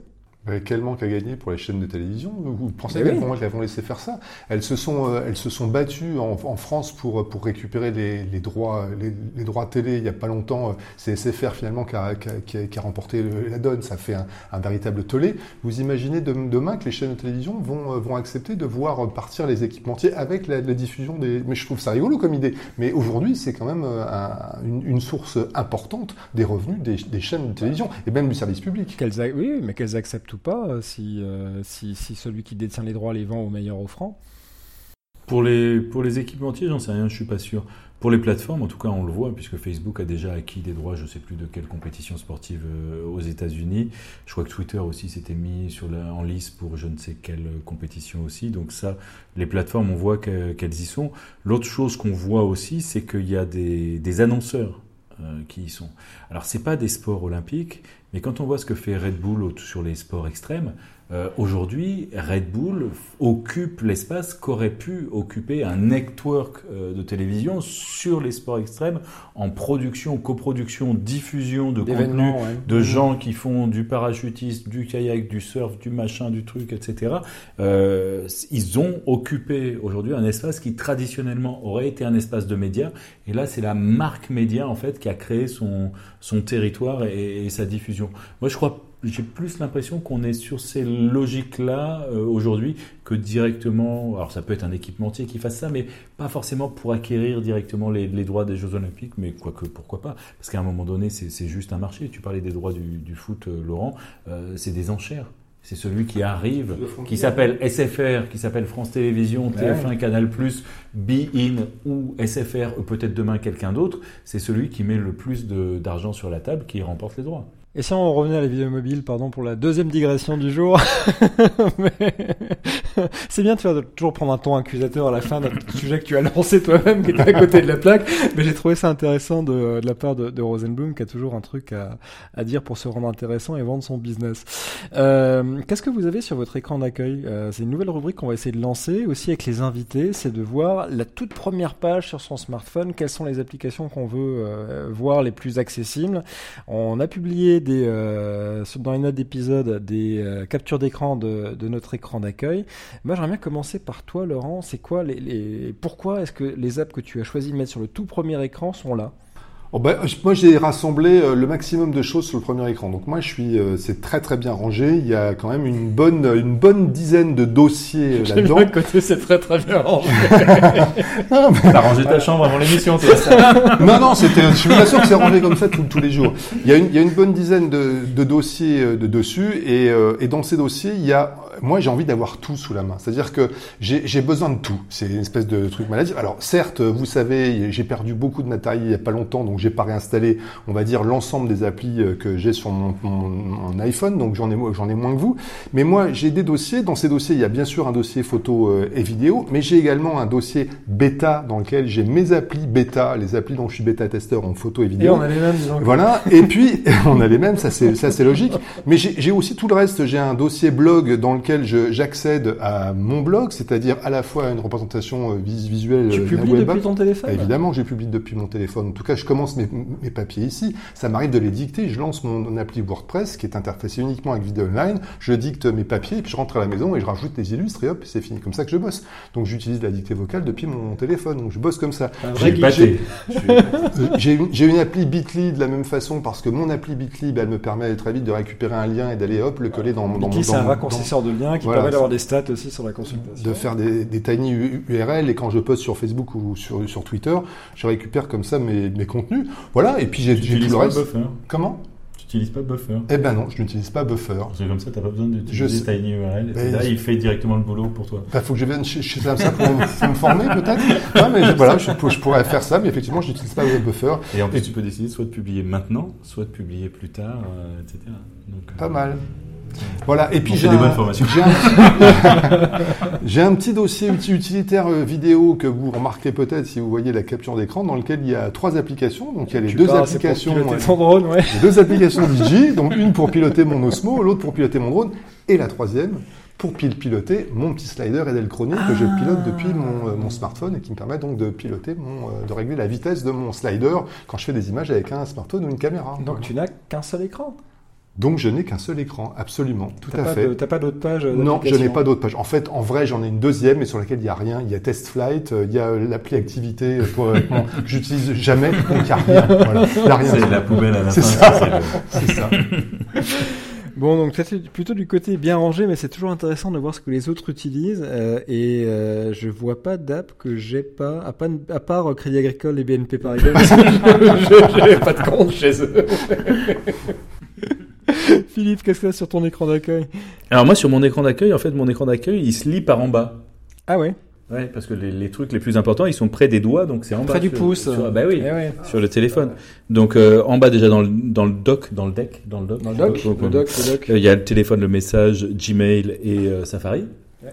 Mais quel manque à gagner pour les chaînes de télévision? Vous pensez qu'elles oui. vont, laisser faire ça? Elles se sont, euh, elles se sont battues en, en France pour pour récupérer les, les droits, les, les droits télé. Il y a pas longtemps, euh, c'est SFR finalement qui a, qui a- qui a- qui a remporté la donne. Ça fait un, un véritable tollé. Vous imaginez de- demain que les chaînes de télévision vont euh, vont accepter de voir partir les équipementiers avec la, la diffusion des. Mais je trouve ça rigolo comme idée. Mais aujourd'hui, c'est quand même euh, un- une, une source importante des revenus des, des chaînes de télévision et même du service public. Oui, mais qu'elles acceptent pas euh, si, euh, si, celui qui détient les droits les vend au meilleur offrant. Pour les, pour les équipementiers, j'en sais rien, je suis pas sûr. Pour les plateformes, en tout cas, on le voit, puisque Facebook a déjà acquis des droits, je sais plus de quelle compétition sportive euh, aux États-Unis. Je crois que Twitter aussi s'était mis sur la, en lice pour je ne sais quelle compétition aussi. Donc ça, les plateformes, on voit que- qu'elles y sont. L'autre chose qu'on voit aussi, c'est qu'il y a des, annonceurs qui y sont. Alors c'est pas des sports olympiques, mais quand on voit ce que fait Red Bull sur les sports extrêmes, euh, aujourd'hui, Red Bull occupe l'espace qu'aurait pu occuper un network euh, de télévision sur les sports extrêmes en production, coproduction, diffusion de contenu ouais. de gens qui font du parachutisme, du kayak, du surf, du machin, du truc, etc. Euh, ils ont occupé aujourd'hui un espace qui traditionnellement aurait été un espace de médias. Et là, c'est la marque média en fait qui a créé son son territoire et, et sa diffusion. Moi, je crois. J'ai plus l'impression qu'on est sur ces logiques-là euh, aujourd'hui que directement. Alors, ça peut être un équipementier qui fasse ça, mais pas forcément pour acquérir directement les, les droits des Jeux Olympiques, mais quoique pourquoi pas Parce qu'à un moment donné, c'est c'est juste un marché. Tu parlais des droits du, du foot, euh, Laurent, euh, c'est des enchères. C'est celui qui arrive, qui s'appelle SFR, qui s'appelle France Télévisions, TF1, Canal+, Be In ou SFR, ou peut-être demain quelqu'un d'autre. C'est celui qui met le plus de- d'argent sur la table qui remporte les droits. Et si on revenait à la vidéo mobile, pardon pour la deuxième digression du jour, *laughs* c'est bien tu vas toujours prendre un ton accusateur à la fin d'un sujet que tu as lancé toi-même, qui était à côté de la plaque, mais j'ai trouvé ça intéressant de, la part de, Rosenblum, qui a toujours un truc à, à dire pour se rendre intéressant et vendre son business. Euh, Qu'est-ce que vous avez sur votre écran d'accueil? Euh, C'est une nouvelle rubrique qu'on va essayer de lancer aussi avec les invités, c'est de voir la toute première page sur son smartphone, quelles sont les applications qu'on veut euh, voir les plus accessibles? On a publié euh, dans les notes d'épisode des euh, captures d'écran de, notre écran d'accueil. Moi, j'aimerais bien commencer par toi, Laurent. C'est quoi les... pourquoi est-ce que les apps que tu as choisi de mettre sur le tout premier écran sont là? Oh ben, je- moi, j'ai rassemblé euh, le maximum de choses sur le premier écran. Donc moi, je suis, euh, c'est très très bien rangé. Il y a quand même une bonne, une bonne dizaine de dossiers euh, *laughs* là-dedans. Le côté, c'est très très bien rangé. *laughs* T'as rangé ta chambre avant l'émission, toi. *laughs* non, non, c'était, je suis bien sûr que c'est rangé comme ça tous- tous les jours. Il y a une, il y a une bonne dizaine de, de dossiers de dessus, et, euh, et dans ces dossiers, il y a, moi, j'ai envie d'avoir tout sous la main. C'est-à-dire que j'ai besoin de tout. C'est une espèce de truc maladif. Alors, certes, vous savez, j'ai perdu beaucoup de matériel il y a pas longtemps, donc j'ai pas réinstallé, on va dire, l'ensemble des applis euh, que j'ai sur mon, mon- mon iPhone, donc j'en ai, j'en ai moins que vous. Mais moi, j'ai des dossiers. Dans ces dossiers, il y a bien sûr un dossier photo euh, et vidéo, mais j'ai également un dossier bêta dans lequel j'ai mes applis bêta, les applis dont je suis bêta-testeur en photo et Et vidéo. on a les mêmes, disons. Voilà. Et puis, *laughs* on a les mêmes, ça c'est, logique. Mais j'ai aussi tout le reste. J'ai un dossier blog dans lequel j'accède à mon blog, c'est-à-dire à la fois une représentation euh, vis- visuelle Tu euh, publies web depuis ton téléphone Évidemment, je publie depuis mon téléphone. En tout cas, je commence mes, mes papiers ici. Ça m'arrive de les dicter. Je lance mon, mon appli WordPress, qui est interfacé uniquement avec Vidéo Online. Je dicte mes papiers, et puis je rentre à la maison et je rajoute des illustres, et hop, c'est fini. Comme ça que je bosse. Donc, j'utilise la dictée vocale depuis mon téléphone. Donc, je bosse comme ça. J'ai- *laughs* euh, J'ai une, j'ai une appli Bitly de la même façon parce que mon appli Bitly, bah, elle me permet très vite de récupérer un lien et d'aller hop le coller dans, dans, Bitly, dans- c'est un dans- raccourcisseur de lien qui Voilà, permet d'avoir des stats aussi sur la consultation. de faire des, des tiny URL et quand je poste sur Facebook ou sur, sur Twitter, je récupère comme ça mes, mes contenus. Voilà, et puis j'ai Tu tout le pas reste. Buffer. Comment? Tu utilises pas Buffer. Eh ben non, je n'utilise pas Buffer. Que comme ça, t'as pas besoin d'utiliser. Tiny URL. etc. Mais- il fait directement le boulot pour toi. Bah, faut que je vienne chez, chez ça pour, me- former peut-être. Non, mais je- voilà, je, je pourrais faire ça, mais effectivement, je n'utilise pas Buffer. Et en plus, Et- tu peux décider soit de publier maintenant, soit de publier plus tard, euh, etc. Donc, euh, Pas mal. Voilà, et puis j'ai un, bonnes formations. j'ai un- *laughs* *laughs* petit dossier utilitaire euh, vidéo que vous remarquez peut-être si vous voyez la capture d'écran dans lequel il y a trois applications. Donc il y a les Tu deux parles, c'est pour applications, piloter ouais, ton drone, ouais. les deux applications DJ, donc une pour piloter mon Osmo, l'autre pour piloter mon drone, et la troisième pour pil- piloter mon petit slider Edelkroni que je pilote depuis mon, euh, mon smartphone et qui me permet donc de piloter mon, euh, de régler la vitesse de mon slider quand je fais des images avec un smartphone ou une caméra. Donc Voilà. tu n'as qu'un seul écran. Donc je n'ai qu'un seul écran, absolument, tout T'as à pas fait. T'as pas d'autres pages Non, je n'ai pas d'autres pages. En fait, en vrai, j'en ai une deuxième, mais sur laquelle il n'y a rien. Il y a Test Flight, euh, il y a euh, l'appli activité pour, euh, que *laughs* j'utilise jamais, donc il n'y a rien. Voilà. C'est la poubelle à la C'est fin. ça. c'est ça. *laughs* Bon, donc c'est plutôt du côté bien rangé, mais c'est toujours intéressant de voir ce que les autres utilisent. euh, et euh, je vois pas d'app que j'ai pas, à, pas, à part Crédit Agricole et BNP Paribas. parce *laughs* que je n'ai pas de compte chez eux. *laughs* Philippe, qu'est-ce que tu as sur ton écran d'accueil? Alors moi sur mon écran d'accueil, en fait mon écran d'accueil il se lit par en bas. Ah ouais? Ouais, parce que les, les trucs les plus importants ils sont près des doigts, donc c'est en bas. Près du sur- pouce. sur- ah bah oui. Eh ouais. Sur le téléphone. Donc euh, en bas déjà dans le, dans le dock, dans le deck, dans le dock. Dans le doc, Donc, le euh, doc, le doc. euh, Il y a le téléphone, le message, Gmail et euh, Safari.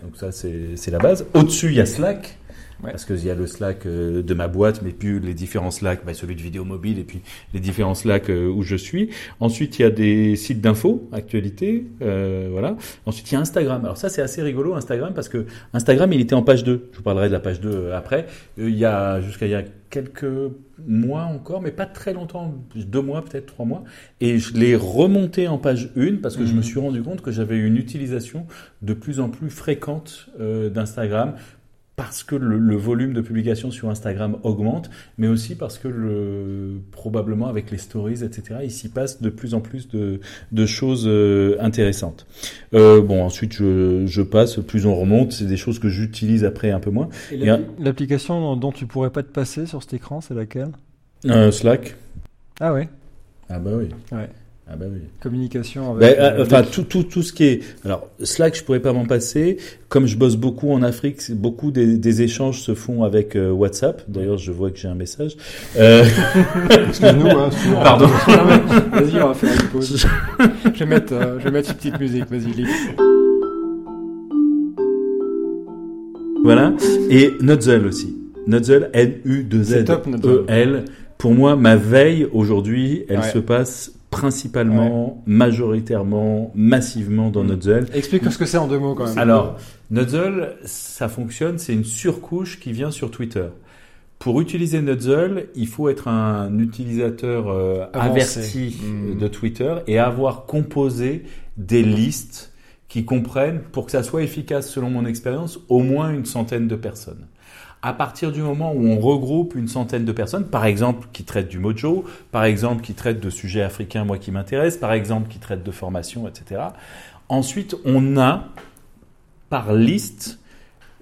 Donc ça c'est c'est la base. Au-dessus il y a Slack. Ouais. Parce qu'il y a le Slack euh, de ma boîte, mais puis les différents Slack, bah, celui de vidéo mobile et puis les différents Slack euh, où je suis. Ensuite, il y a des sites d'infos, actualités, euh, voilà. Ensuite, il y a Instagram. Alors ça, c'est assez rigolo, Instagram, parce que Instagram, il était en page 2. Je vous parlerai de la page 2 euh, après. Il y a jusqu'à il y a quelques mois encore, mais pas très longtemps, deux mois, peut-être trois mois. Et je l'ai remonté en page 1 parce que je me suis rendu compte que j'avais une utilisation de plus en plus fréquente euh, d'Instagram parce que le, le volume de publication sur Instagram augmente, mais aussi parce que le, probablement avec les stories, etc., il s'y passe de plus en plus de, de choses euh, intéressantes. Euh, bon, ensuite je, je passe, plus on remonte, c'est des choses que j'utilise après un peu moins. L'application dont tu pourrais pas te passer sur cet écran, c'est laquelle? Euh, Slack. Ah ouais? Ah bah oui. Ouais. Ah bah oui. Communication Ben, avec. euh, euh, enfin, tout, tout, tout ce qui est. Alors, Slack, je pourrais pas m'en passer. Comme je bosse beaucoup en Afrique, beaucoup des, des échanges se font avec euh, WhatsApp. D'ailleurs, je vois que j'ai un message. Euh, Excuse-nous. Hein, pardon. Vas-y, on va faire une pause. *laughs* je vais mettre, euh, je vais mettre une petite musique. Vas-y, lis. Voilà. Et Nuzzle aussi. Nuzzle, N-U-2-Z. C'est top, Nuzzle. E-L. Pour moi, ma veille aujourd'hui, elle Ouais. se passe principalement, majoritairement, massivement dans Mm. Nuzzle. Explique ce que c'est en deux mots quand même. Alors, Nuzzle, ça fonctionne, c'est une surcouche qui vient sur Twitter. Pour utiliser Nuzzle, il faut être un utilisateur euh, averti Mm. de Twitter et avoir composé des listes qui comprennent, pour que ça soit efficace selon mon expérience, au moins une centaine de personnes. À partir du moment où on regroupe une centaine de personnes, par exemple qui traitent du mojo, par exemple qui traitent de sujets africains, moi qui m'intéresse, par exemple qui traitent de formation, etc. Ensuite, on a par liste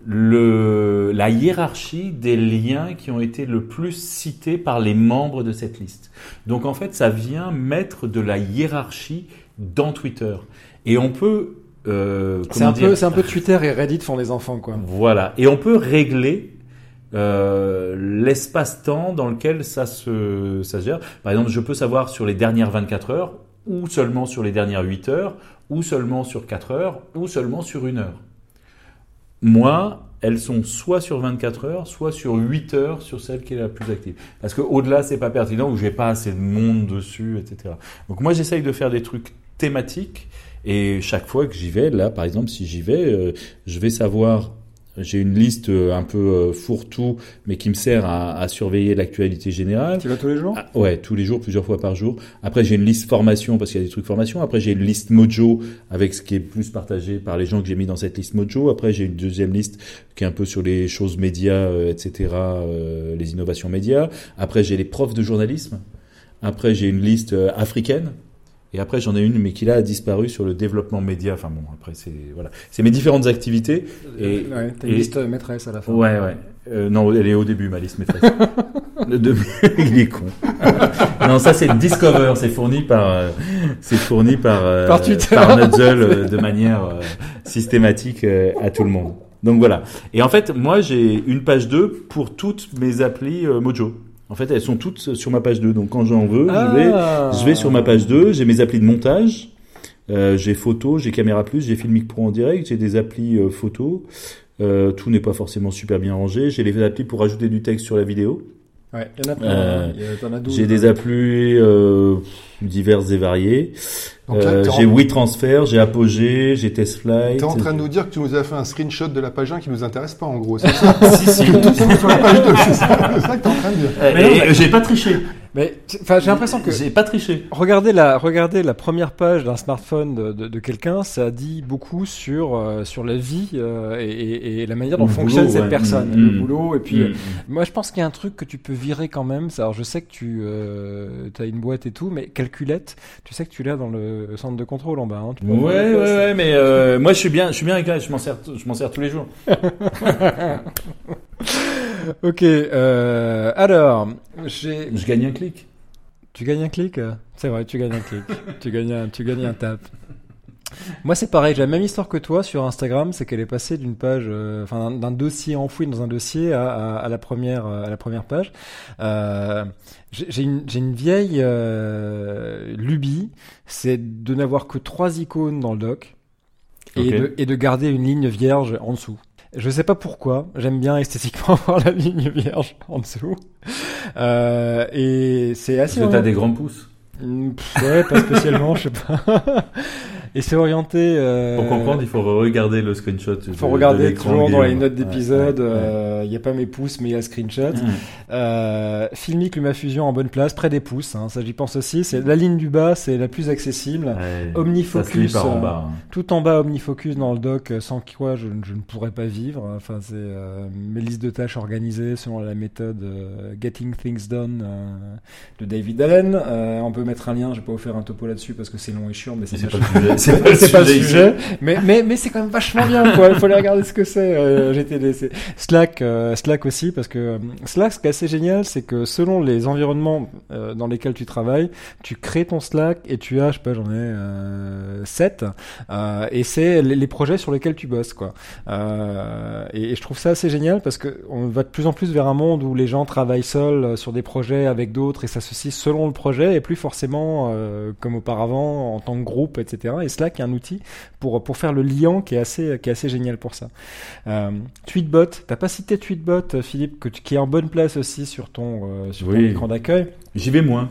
le, la hiérarchie des liens qui ont été le plus cités par les membres de cette liste. Donc en fait, ça vient mettre de la hiérarchie dans Twitter. Et on peut... euh, C'est un un peu Twitter et Reddit font des enfants quoi. voilà. Et on peut régler euh, l'espace-temps dans lequel ça se, gère. Par exemple, je peux savoir sur les dernières 24 heures, ou seulement sur les dernières 8 heures, ou seulement sur 4 heures, ou seulement sur une heure. Moi, elles sont soit sur 24 heures, soit sur 8 heures sur celle qui est la plus active. Parce que au-delà, c'est pas pertinent, ou j'ai pas assez de monde dessus, etc. Donc moi, j'essaye de faire des trucs thématiques, et chaque fois que j'y vais, là, par exemple, si j'y vais, euh, je vais savoir j'ai une liste euh, un peu euh, fourre-tout, mais qui me sert à, à surveiller l'actualité générale. Tu vas tous les jours? Ah, ouais, tous les jours, plusieurs fois par jour. Après, j'ai une liste formation parce qu'il y a des trucs formation. Après, j'ai une liste Mojo avec ce qui est plus partagé par les gens que j'ai mis dans cette liste Mojo. Après, j'ai une deuxième liste qui est un peu sur les choses médias, euh, etc., euh, les innovations médias. Après, j'ai les profs de journalisme. Après, j'ai une liste euh, africaine. Et après, j'en ai une, mais qui là a disparu sur le développement média. Enfin bon, après, c'est voilà, c'est mes différentes activités. Et, Ouais, t'as une et- liste maîtresse à la fin. Ouais, ouais. Euh, non, elle est au début, ma liste maîtresse. *laughs* Le début, *laughs* il est con. *laughs* non, ça c'est Discover, c'est fourni par, euh, c'est fourni par, euh, Par Twitter. par Nuzzle euh, de manière euh, systématique euh, à tout le monde. Donc voilà. Et en fait, moi j'ai une page 2 pour toutes mes applis Mojo. En fait, elles sont toutes sur ma page 2. Donc quand j'en veux, je vais Ah. je vais sur ma page 2, j'ai mes applis de montage, Euh, j'ai photo, j'ai caméra plus, j'ai Filmic Pro en direct, j'ai des applis euh, photo. Euh, tout n'est pas forcément super bien rangé. J'ai les applis pour ajouter du texte sur la vidéo. Ouais, il y en a plein. Hein. Il y a- t'en as 12, J'ai des hein. applis euh, diverses et variées. Euh, t'es en- j'ai WeTransfer, j'ai Apogee, j'ai TestFlight. T'es en train de nous dire que tu nous as fait un screenshot de la page 1 qui nous intéresse pas, en gros. C'est ça *laughs* si, si. Tout est sur la page 2, c'est ça, c'est ça que t'es en train de dire. Euh, Mais j'ai pas triché. Mais enfin, j'ai l'impression que J'ai pas triché. regardez la regardez la première page d'un smartphone de, de, de quelqu'un, ça dit beaucoup sur euh, sur la vie euh, et, la manière dont Le fonctionne boulot, cette ouais. personne, Mm, le mm. boulot. Et puis, euh, Mm. moi, je pense qu'il y a un truc que tu peux virer quand même. Alors, je sais que tu euh, as une boîte et tout, mais calculette, tu sais que tu l'as dans le centre de contrôle en bas. Hein, tu Ouais, ouais, ouais, mais euh, moi je suis bien, je suis bien avec ça, je m'en sers, je m'en sers tous les jours. *laughs* Ok. Euh, alors, j'ai. Je gagne un clic. Tu gagnes un clic? C'est vrai, tu gagnes un clic. tu gagnes un, tu gagnes un tap. Moi, c'est pareil. J'ai la même histoire que toi sur Instagram, c'est qu'elle est passée d'une page, euh, enfin, d'un- d'un dossier enfoui dans un dossier à, à, à la première, euh, à la première page. Euh, j'ai une, vieille euh, lubie, c'est de n'avoir que trois icônes dans le doc et, de, et de garder une ligne vierge en dessous. Je sais pas pourquoi, j'aime bien esthétiquement *laughs* avoir la ligne vierge en dessous. Euh, et c'est Parce assez. que t'as des grands pouces. Mm, pff, Ouais, pas spécialement, je sais pas. Et c'est orienté. Euh, Pour comprendre, il faut regarder le screenshot. il faut regarder toujours dans les notes d'épisode. Euh... Il n'y a pas mes pouces, mais il y a le screenshot. Mmh. Euh, LumaFusion en bonne place, près des pouces. Hein, ça, j'y pense aussi. C'est la ligne du bas, c'est la plus accessible. Omnifocus, Ça en euh, bas. hein. Tout en bas, OmniFocus dans le doc, euh, sans quoi je, je ne pourrais pas vivre. Enfin, c'est euh, mes listes de tâches organisées selon la méthode euh, Getting Things Done euh, de David Allen. Euh, on peut mettre un lien, je vais pas vous faire un topo là-dessus parce que c'est long et chiant, mais c'est *laughs* C'est pas le sujet. c'est pas le ici. sujet, mais mais mais c'est quand même vachement bien quoi. Il faut aller regarder ce que c'est. Euh, GTD, Slack, euh, Slack aussi parce que euh, Slack, ce qui est assez génial, c'est que selon les environnements euh, dans lesquels tu travailles, tu crées ton Slack et tu as, je sais pas, j'en ai euh, 7 euh, et c'est les, les projets sur lesquels tu bosses quoi. Et, et je trouve ça assez génial parce que on va de plus en plus vers un monde où les gens travaillent seuls sur des projets avec d'autres et s'associent selon le projet et plus forcément comme auparavant en tant que groupe, etc. Et Slack est un outil pour pour faire le lien qui est assez qui est assez génial pour ça. Euh, Tweetbot, t'as pas cité Tweetbot, Philippe, que tu- qui est en bonne place aussi sur ton euh, sur ton écran d'accueil? J'y vais moins.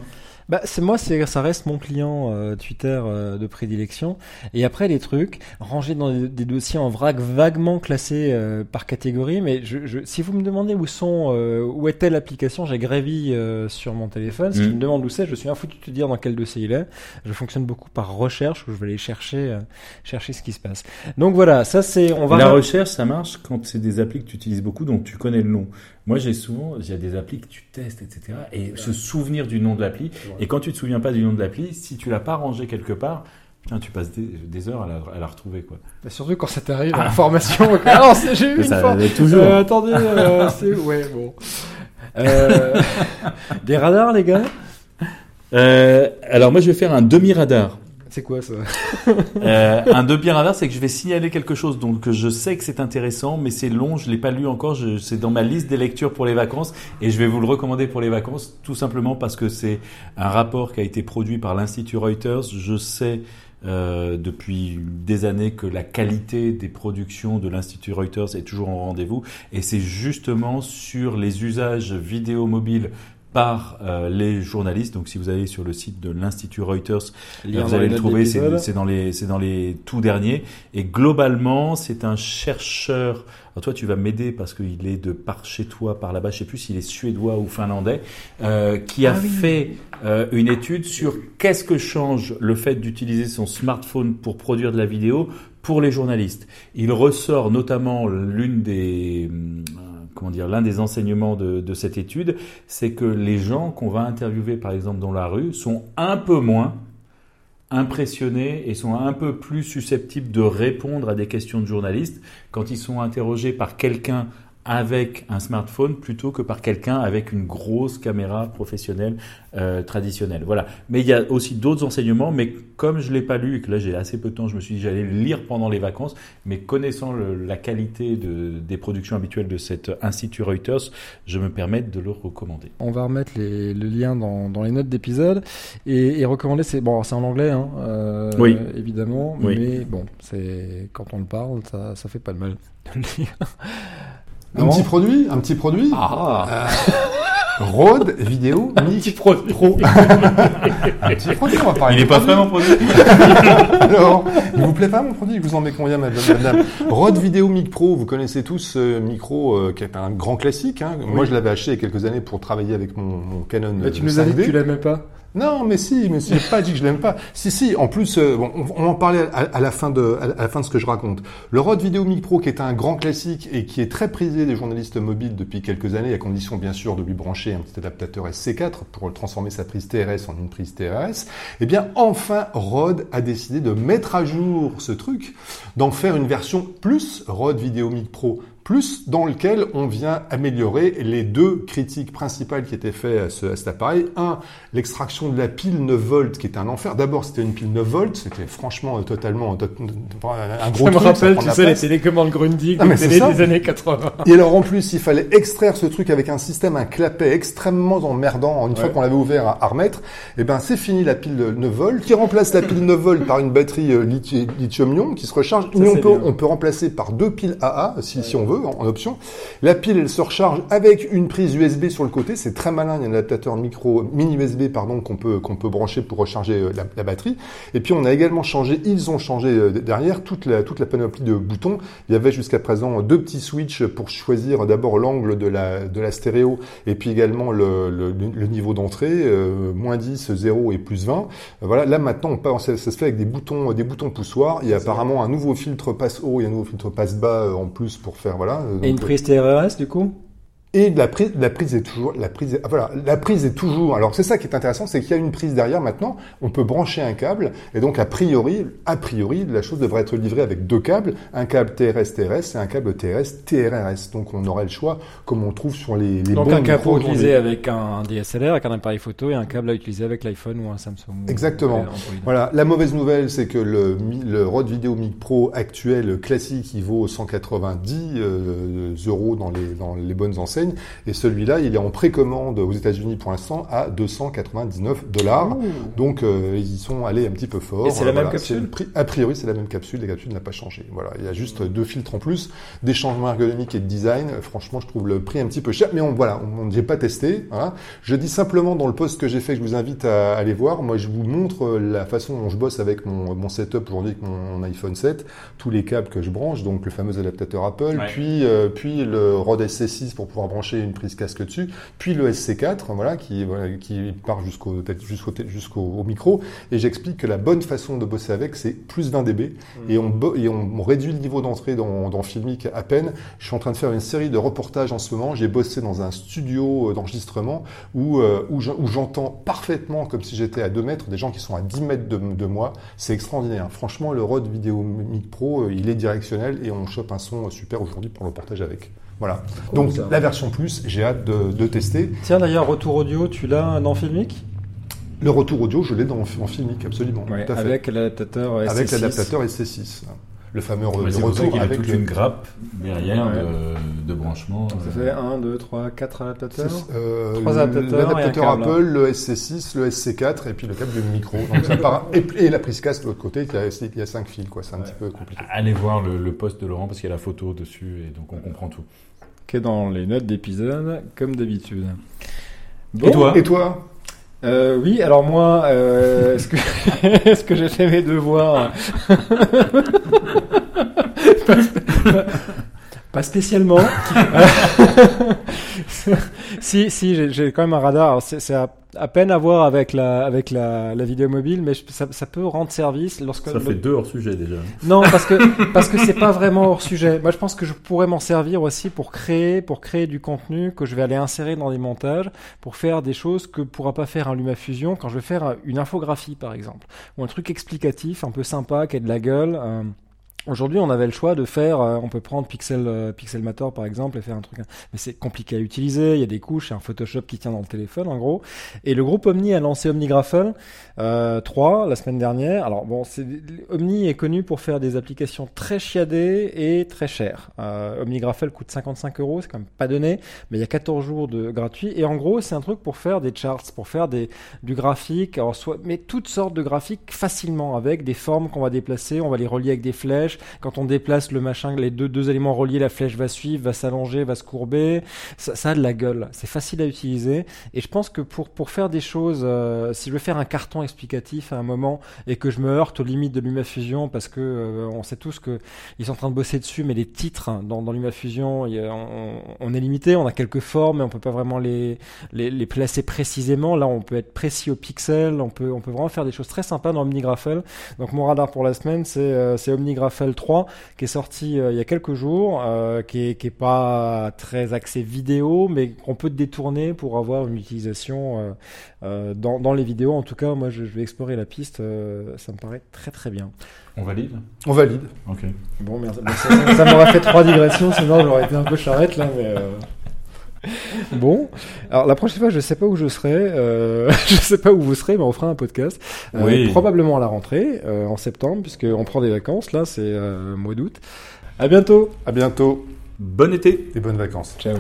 Bah, c'est moi, c'est ça reste mon client euh, Twitter euh, de prédilection. Et après les trucs rangés dans des, des dossiers en vrac, vaguement classés euh, par catégorie. Mais je, je, si vous me demandez où sont, euh, où est telle application, j'ai Gravy euh, sur mon téléphone. Si Mm. tu me demandes où c'est, je suis infoutu de te dire dans quel dossier il est. Je fonctionne beaucoup par recherche où je vais aller chercher, euh, chercher ce qui se passe. Donc voilà, ça c'est, on va. La recherche, ça marche quand c'est des applis que tu utilises beaucoup, donc tu connais le nom. Moi, j'ai souvent, il y a des applis que tu testes, etc. Et se souvenir du nom de l'appli. Et quand tu te souviens pas du nom de l'appli, si tu l'as pas rangé quelque part, putain, tu passes des, des heures à la, à la retrouver, quoi. Bah, Surtout quand ça t'arrive en formation. *laughs* Alors, j'ai eu une ça fois. toujours. Euh, attendez, euh, *laughs* c'est ouais bon. Euh, *laughs* des radars, les gars? Euh, alors moi, je vais faire un demi-radar. C'est quoi ça *laughs* Euh, un demi-radar, c'est que je vais signaler quelque chose, donc je sais que c'est intéressant, mais c'est long, je l'ai pas lu encore, c'est dans ma liste des lectures pour les vacances, et je vais vous le recommander pour les vacances, tout simplement parce que c'est un rapport qui a été produit par l'Institut Reuters. Je sais euh, depuis des années que la qualité des productions de l'Institut Reuters est toujours en rendez-vous, et c'est justement sur les usages vidéo mobiles par euh, les journalistes. Donc, si vous allez sur le site de l'Institut Reuters, Lien vous allez le trouver, c'est c'est dans les c'est dans les tout derniers. Et globalement, c'est un chercheur. Alors toi, tu vas m'aider parce qu'il est de par chez toi, par là-bas. Je sais plus s'il est suédois ou finlandais, euh, qui a Ah oui. fait euh, une étude sur qu'est-ce que change le fait d'utiliser son smartphone pour produire de la vidéo pour les journalistes. Il ressort notamment l'une des hum, comment l'un des enseignements de, de cette étude, c'est que les gens qu'on va interviewer par exemple dans la rue sont un peu moins impressionnés et sont un peu plus susceptibles de répondre à des questions de journalistes quand ils sont interrogés par quelqu'un avec un smartphone plutôt que par quelqu'un avec une grosse caméra professionnelle euh, traditionnelle. Voilà. Mais il y a aussi d'autres enseignements, mais comme je l'ai pas lu et que là j'ai assez peu de temps, je me suis dit j'allais le lire pendant les vacances, mais connaissant la qualité de, des productions habituelles de cet institut Reuters, je me permets de le recommander. On va remettre les, le lien dans, dans les notes d'épisode et, et, recommander, c'est bon, c'est en anglais, hein, euh, oui. évidemment, Oui. mais bon, c'est quand on le parle, ça, ça fait pas de mal. de le lire. Un Non. petit produit, un petit produit. Ah, Rode Vidéo petit produit. Pro. *laughs* un petit produit, on va parler Il n'est pas produit. vraiment produit. *laughs* Alors, il vous plaît pas mon produit? Je vous en mets combien, madame, madame? Rode Vidéo Mic Pro, vous connaissez tous ce micro euh, qui est un grand classique. Hein. Moi, je l'avais acheté il y a quelques années pour travailler avec mon, mon Canon. Bah, tu euh, nous as dit 5D. que tu l'aimais pas. Non, mais si, mais j'ai pas dit que je l'aime pas. Si, si. En plus, euh, bon, on, on en parlait à, la fin de, à la fin de ce que je raconte. Le Rode Vidéo Mic Pro, qui est un grand classique et qui est très prisé des journalistes mobiles depuis quelques années, à condition bien sûr de lui brancher un petit adaptateur SC4 pour transformer sa prise TRS en une prise TRS. Eh bien, enfin, Rode a décidé de mettre à jour ce truc, d'en faire une version plus Rode Vidéo Mic Pro plus dans lequel on vient améliorer les deux critiques principales qui étaient faites à, ce, à cet appareil. Un, l'extraction de la pile 9 volts qui était un enfer. D'abord, c'était une pile 9 volts, c'était franchement euh, totalement euh, un gros Ça me rappelle, tu sais, les télécommandes Grundig, Ah, télé des années 80. Et alors en plus, il fallait extraire ce truc avec un système, un clapet extrêmement emmerdant. Une fois qu'on l'avait ouvert à, à remettre, eh ben c'est fini la pile 9 volts, qui remplace la pile 9 volts par une batterie euh, lithi- lithium-ion qui se recharge. Mais on peut, on peut remplacer par deux piles AA si, si on veut, en, en option. La pile, elle se recharge avec une prise USB sur le côté. C'est très malin. Il y a un adaptateur micro, mini USB, pardon, qu'on peut, qu'on peut brancher pour recharger euh, la, la batterie. Et puis on a également changé, ils ont changé euh, derrière toute la, toute la panoplie de boutons. Il y avait jusqu'à présent deux petits switches pour choisir d'abord l'angle de la, de la stéréo et puis également le, le, le niveau d'entrée, euh, moins 10, 0 et plus 20. Euh, Voilà, là maintenant on passe, ça, ça se fait avec des boutons, des boutons poussoirs. Il y a apparemment un nouveau filtre passe haut et un nouveau filtre passe bas euh, en plus pour faire voilà. euh, Et une prise TRS, du coup? Et la prise, la prise est toujours, la prise, est- ah, voilà, la prise est toujours. Alors c'est ça qui est intéressant, c'est qu'il y a une prise derrière maintenant. On peut brancher un câble et donc a priori, a priori, la chose devrait être livrée avec deux câbles, un câble TRS TRS et un câble TRS TRRS. Donc on aurait le choix, comme on trouve sur les, les Donc un câble utilisé aujourd'hui. avec un DSLR, avec un appareil photo et un câble à utiliser avec l'iPhone ou un Samsung. Exactement. Voilà, la mauvaise nouvelle, c'est que le Rode Video Mic Pro actuel classique, il vaut 190 euh, euros dans les, dans les bonnes enseignes, et celui-là, il est en précommande aux États-Unis pour l'instant à 299 dollars. Donc euh, ils y sont allés un petit peu fort. Et c'est la même capsule c'est le prix- A priori, c'est la même capsule. La capsule n'a pas changé. Voilà, il y a juste deux filtres en plus, des changements ergonomiques et de design. Franchement, je trouve le prix un petit peu cher, mais on voilà, on j'ai pas testé. Voilà. Je dis simplement dans le post que j'ai fait, que je vous invite à aller voir. Moi, je vous montre euh, la façon dont je bosse avec mon, mon setup aujourd'hui avec mon, mon iPhone 7, tous les câbles que je branche, donc le fameux adaptateur Apple, Ouais. puis euh, puis le Rode SC6 pour pouvoir brancher une prise casque dessus, puis le SC4, voilà, qui voilà, qui part jusqu'au micro. Et j'explique que la bonne façon de bosser avec, c'est plus 20 dB. Et, on, bo- et on, on réduit le niveau d'entrée dans, dans Filmic à peine. Je suis en train de faire une série de reportages en ce moment. J'ai bossé dans un studio euh, d'enregistrement où, euh, où je- où j'entends parfaitement, comme si j'étais à 2 mètres, des gens qui sont à 10 mètres de, de moi. C'est extraordinaire. Franchement, le Rode Video Mic Pro, euh, il est directionnel et on chope un son super aujourd'hui pour le reportage avec. Voilà. Donc, ça. la version plus, j'ai hâte de, de tester. Tiens, d'ailleurs, retour audio, tu l'as dans Filmic? Le retour audio, je l'ai dans en Filmic, absolument. tout à fait. Avec l'adaptateur SC6. Avec l'adaptateur SC6. Le fameux re- Ouais, le c'est retour qu'il y a avec toute le, une grappe derrière Ouais. de, de branchement. Donc ça euh, fait 1, 2, 3, 4 adaptateurs. Euh, Trois adaptateurs et un L'adaptateur câble. Apple, le SC6, le SC4 et puis le câble du micro. Donc ça part, et, et la prise casque de l'autre côté, il y a, il y a cinq fils, quoi. C'est un petit peu compliqué. Allez voir le, le post de Laurent parce qu'il y a la photo dessus et donc on comprend tout. Qui est dans les notes d'épisode, comme d'habitude. Et toi Et toi Euh, oui, alors moi, euh, est-ce que, *laughs* est-ce que j'ai fait mes devoirs pas, *laughs* spé- pas spécialement. *laughs* si, si, j'ai- quand même un radar. C'est c'est à, à peine à voir avec la, avec la, la vidéo mobile, mais je- ça, ça peut rendre service lorsque. Ça fait deux hors sujet déjà. Non, parce que parce que c'est pas vraiment hors sujet. Moi, je pense que je pourrais m'en servir aussi pour créer pour créer du contenu que je vais aller insérer dans des montages pour faire des choses que pourra pas faire un LumaFusion quand je vais faire une infographie par exemple ou un truc explicatif un peu sympa qui a de la gueule. Aujourd'hui, on avait le choix de faire, euh, on peut prendre Pixel, euh, Pixelmator par exemple et faire un truc, mais c'est compliqué à utiliser. Il y a des couches, c'est un Photoshop qui tient dans le téléphone en gros. Et le groupe Omni a lancé OmniGraffle euh, 3 la semaine dernière. Alors bon, c'est, Omni est connu pour faire des applications très chiadées et très chères. Euh, OmniGraffle coûte 55 euros, c'est quand même pas donné, mais il y a 14 jours de gratuit. Et en gros, c'est un truc pour faire des charts, pour faire des, du graphique, mais toutes sortes de graphiques facilement avec des formes qu'on va déplacer, on va les relier avec des flèches quand on déplace le machin, les deux, deux éléments reliés, la flèche va suivre, va s'allonger, va se courber. Ça, a de la gueule. C'est facile à utiliser. Et je pense que pour, pour faire des choses, euh, si je veux faire un carton explicatif à un moment et que je me heurte aux limites de LumaFusion parce que euh, on sait tous que ils sont en train de bosser dessus, mais les titres dans, dans LumaFusion, on, est limité. On a quelques formes, mais on peut pas vraiment les, les, placer précisément. Là, on peut être précis au pixel. On peut, on peut vraiment faire des choses très sympas dans OmniGraffle. Donc mon radar pour la semaine, c'est euh, OmniGraffle 3 qui est sorti euh, il y a quelques jours, euh, qui, est, qui est pas très axé vidéo, mais qu'on peut détourner pour avoir une utilisation euh, dans, dans, les vidéos. En tout cas, moi, je, vais explorer la piste. ça me paraît très très bien. On valide? On valide. Ok. Bon, merci. ça, ça m'aurait fait trois digressions, sinon j'aurais été un peu charrette là, mais. *laughs* Bon, alors la prochaine fois, je sais pas où je serai, euh, *laughs* je sais pas où vous serez, mais on fera un podcast. Euh, Probablement à la rentrée, euh, en septembre, puisqu'on prend des vacances, là, c'est euh, mois d'août. À bientôt. À bientôt. Bon été. Et bonnes vacances. Ciao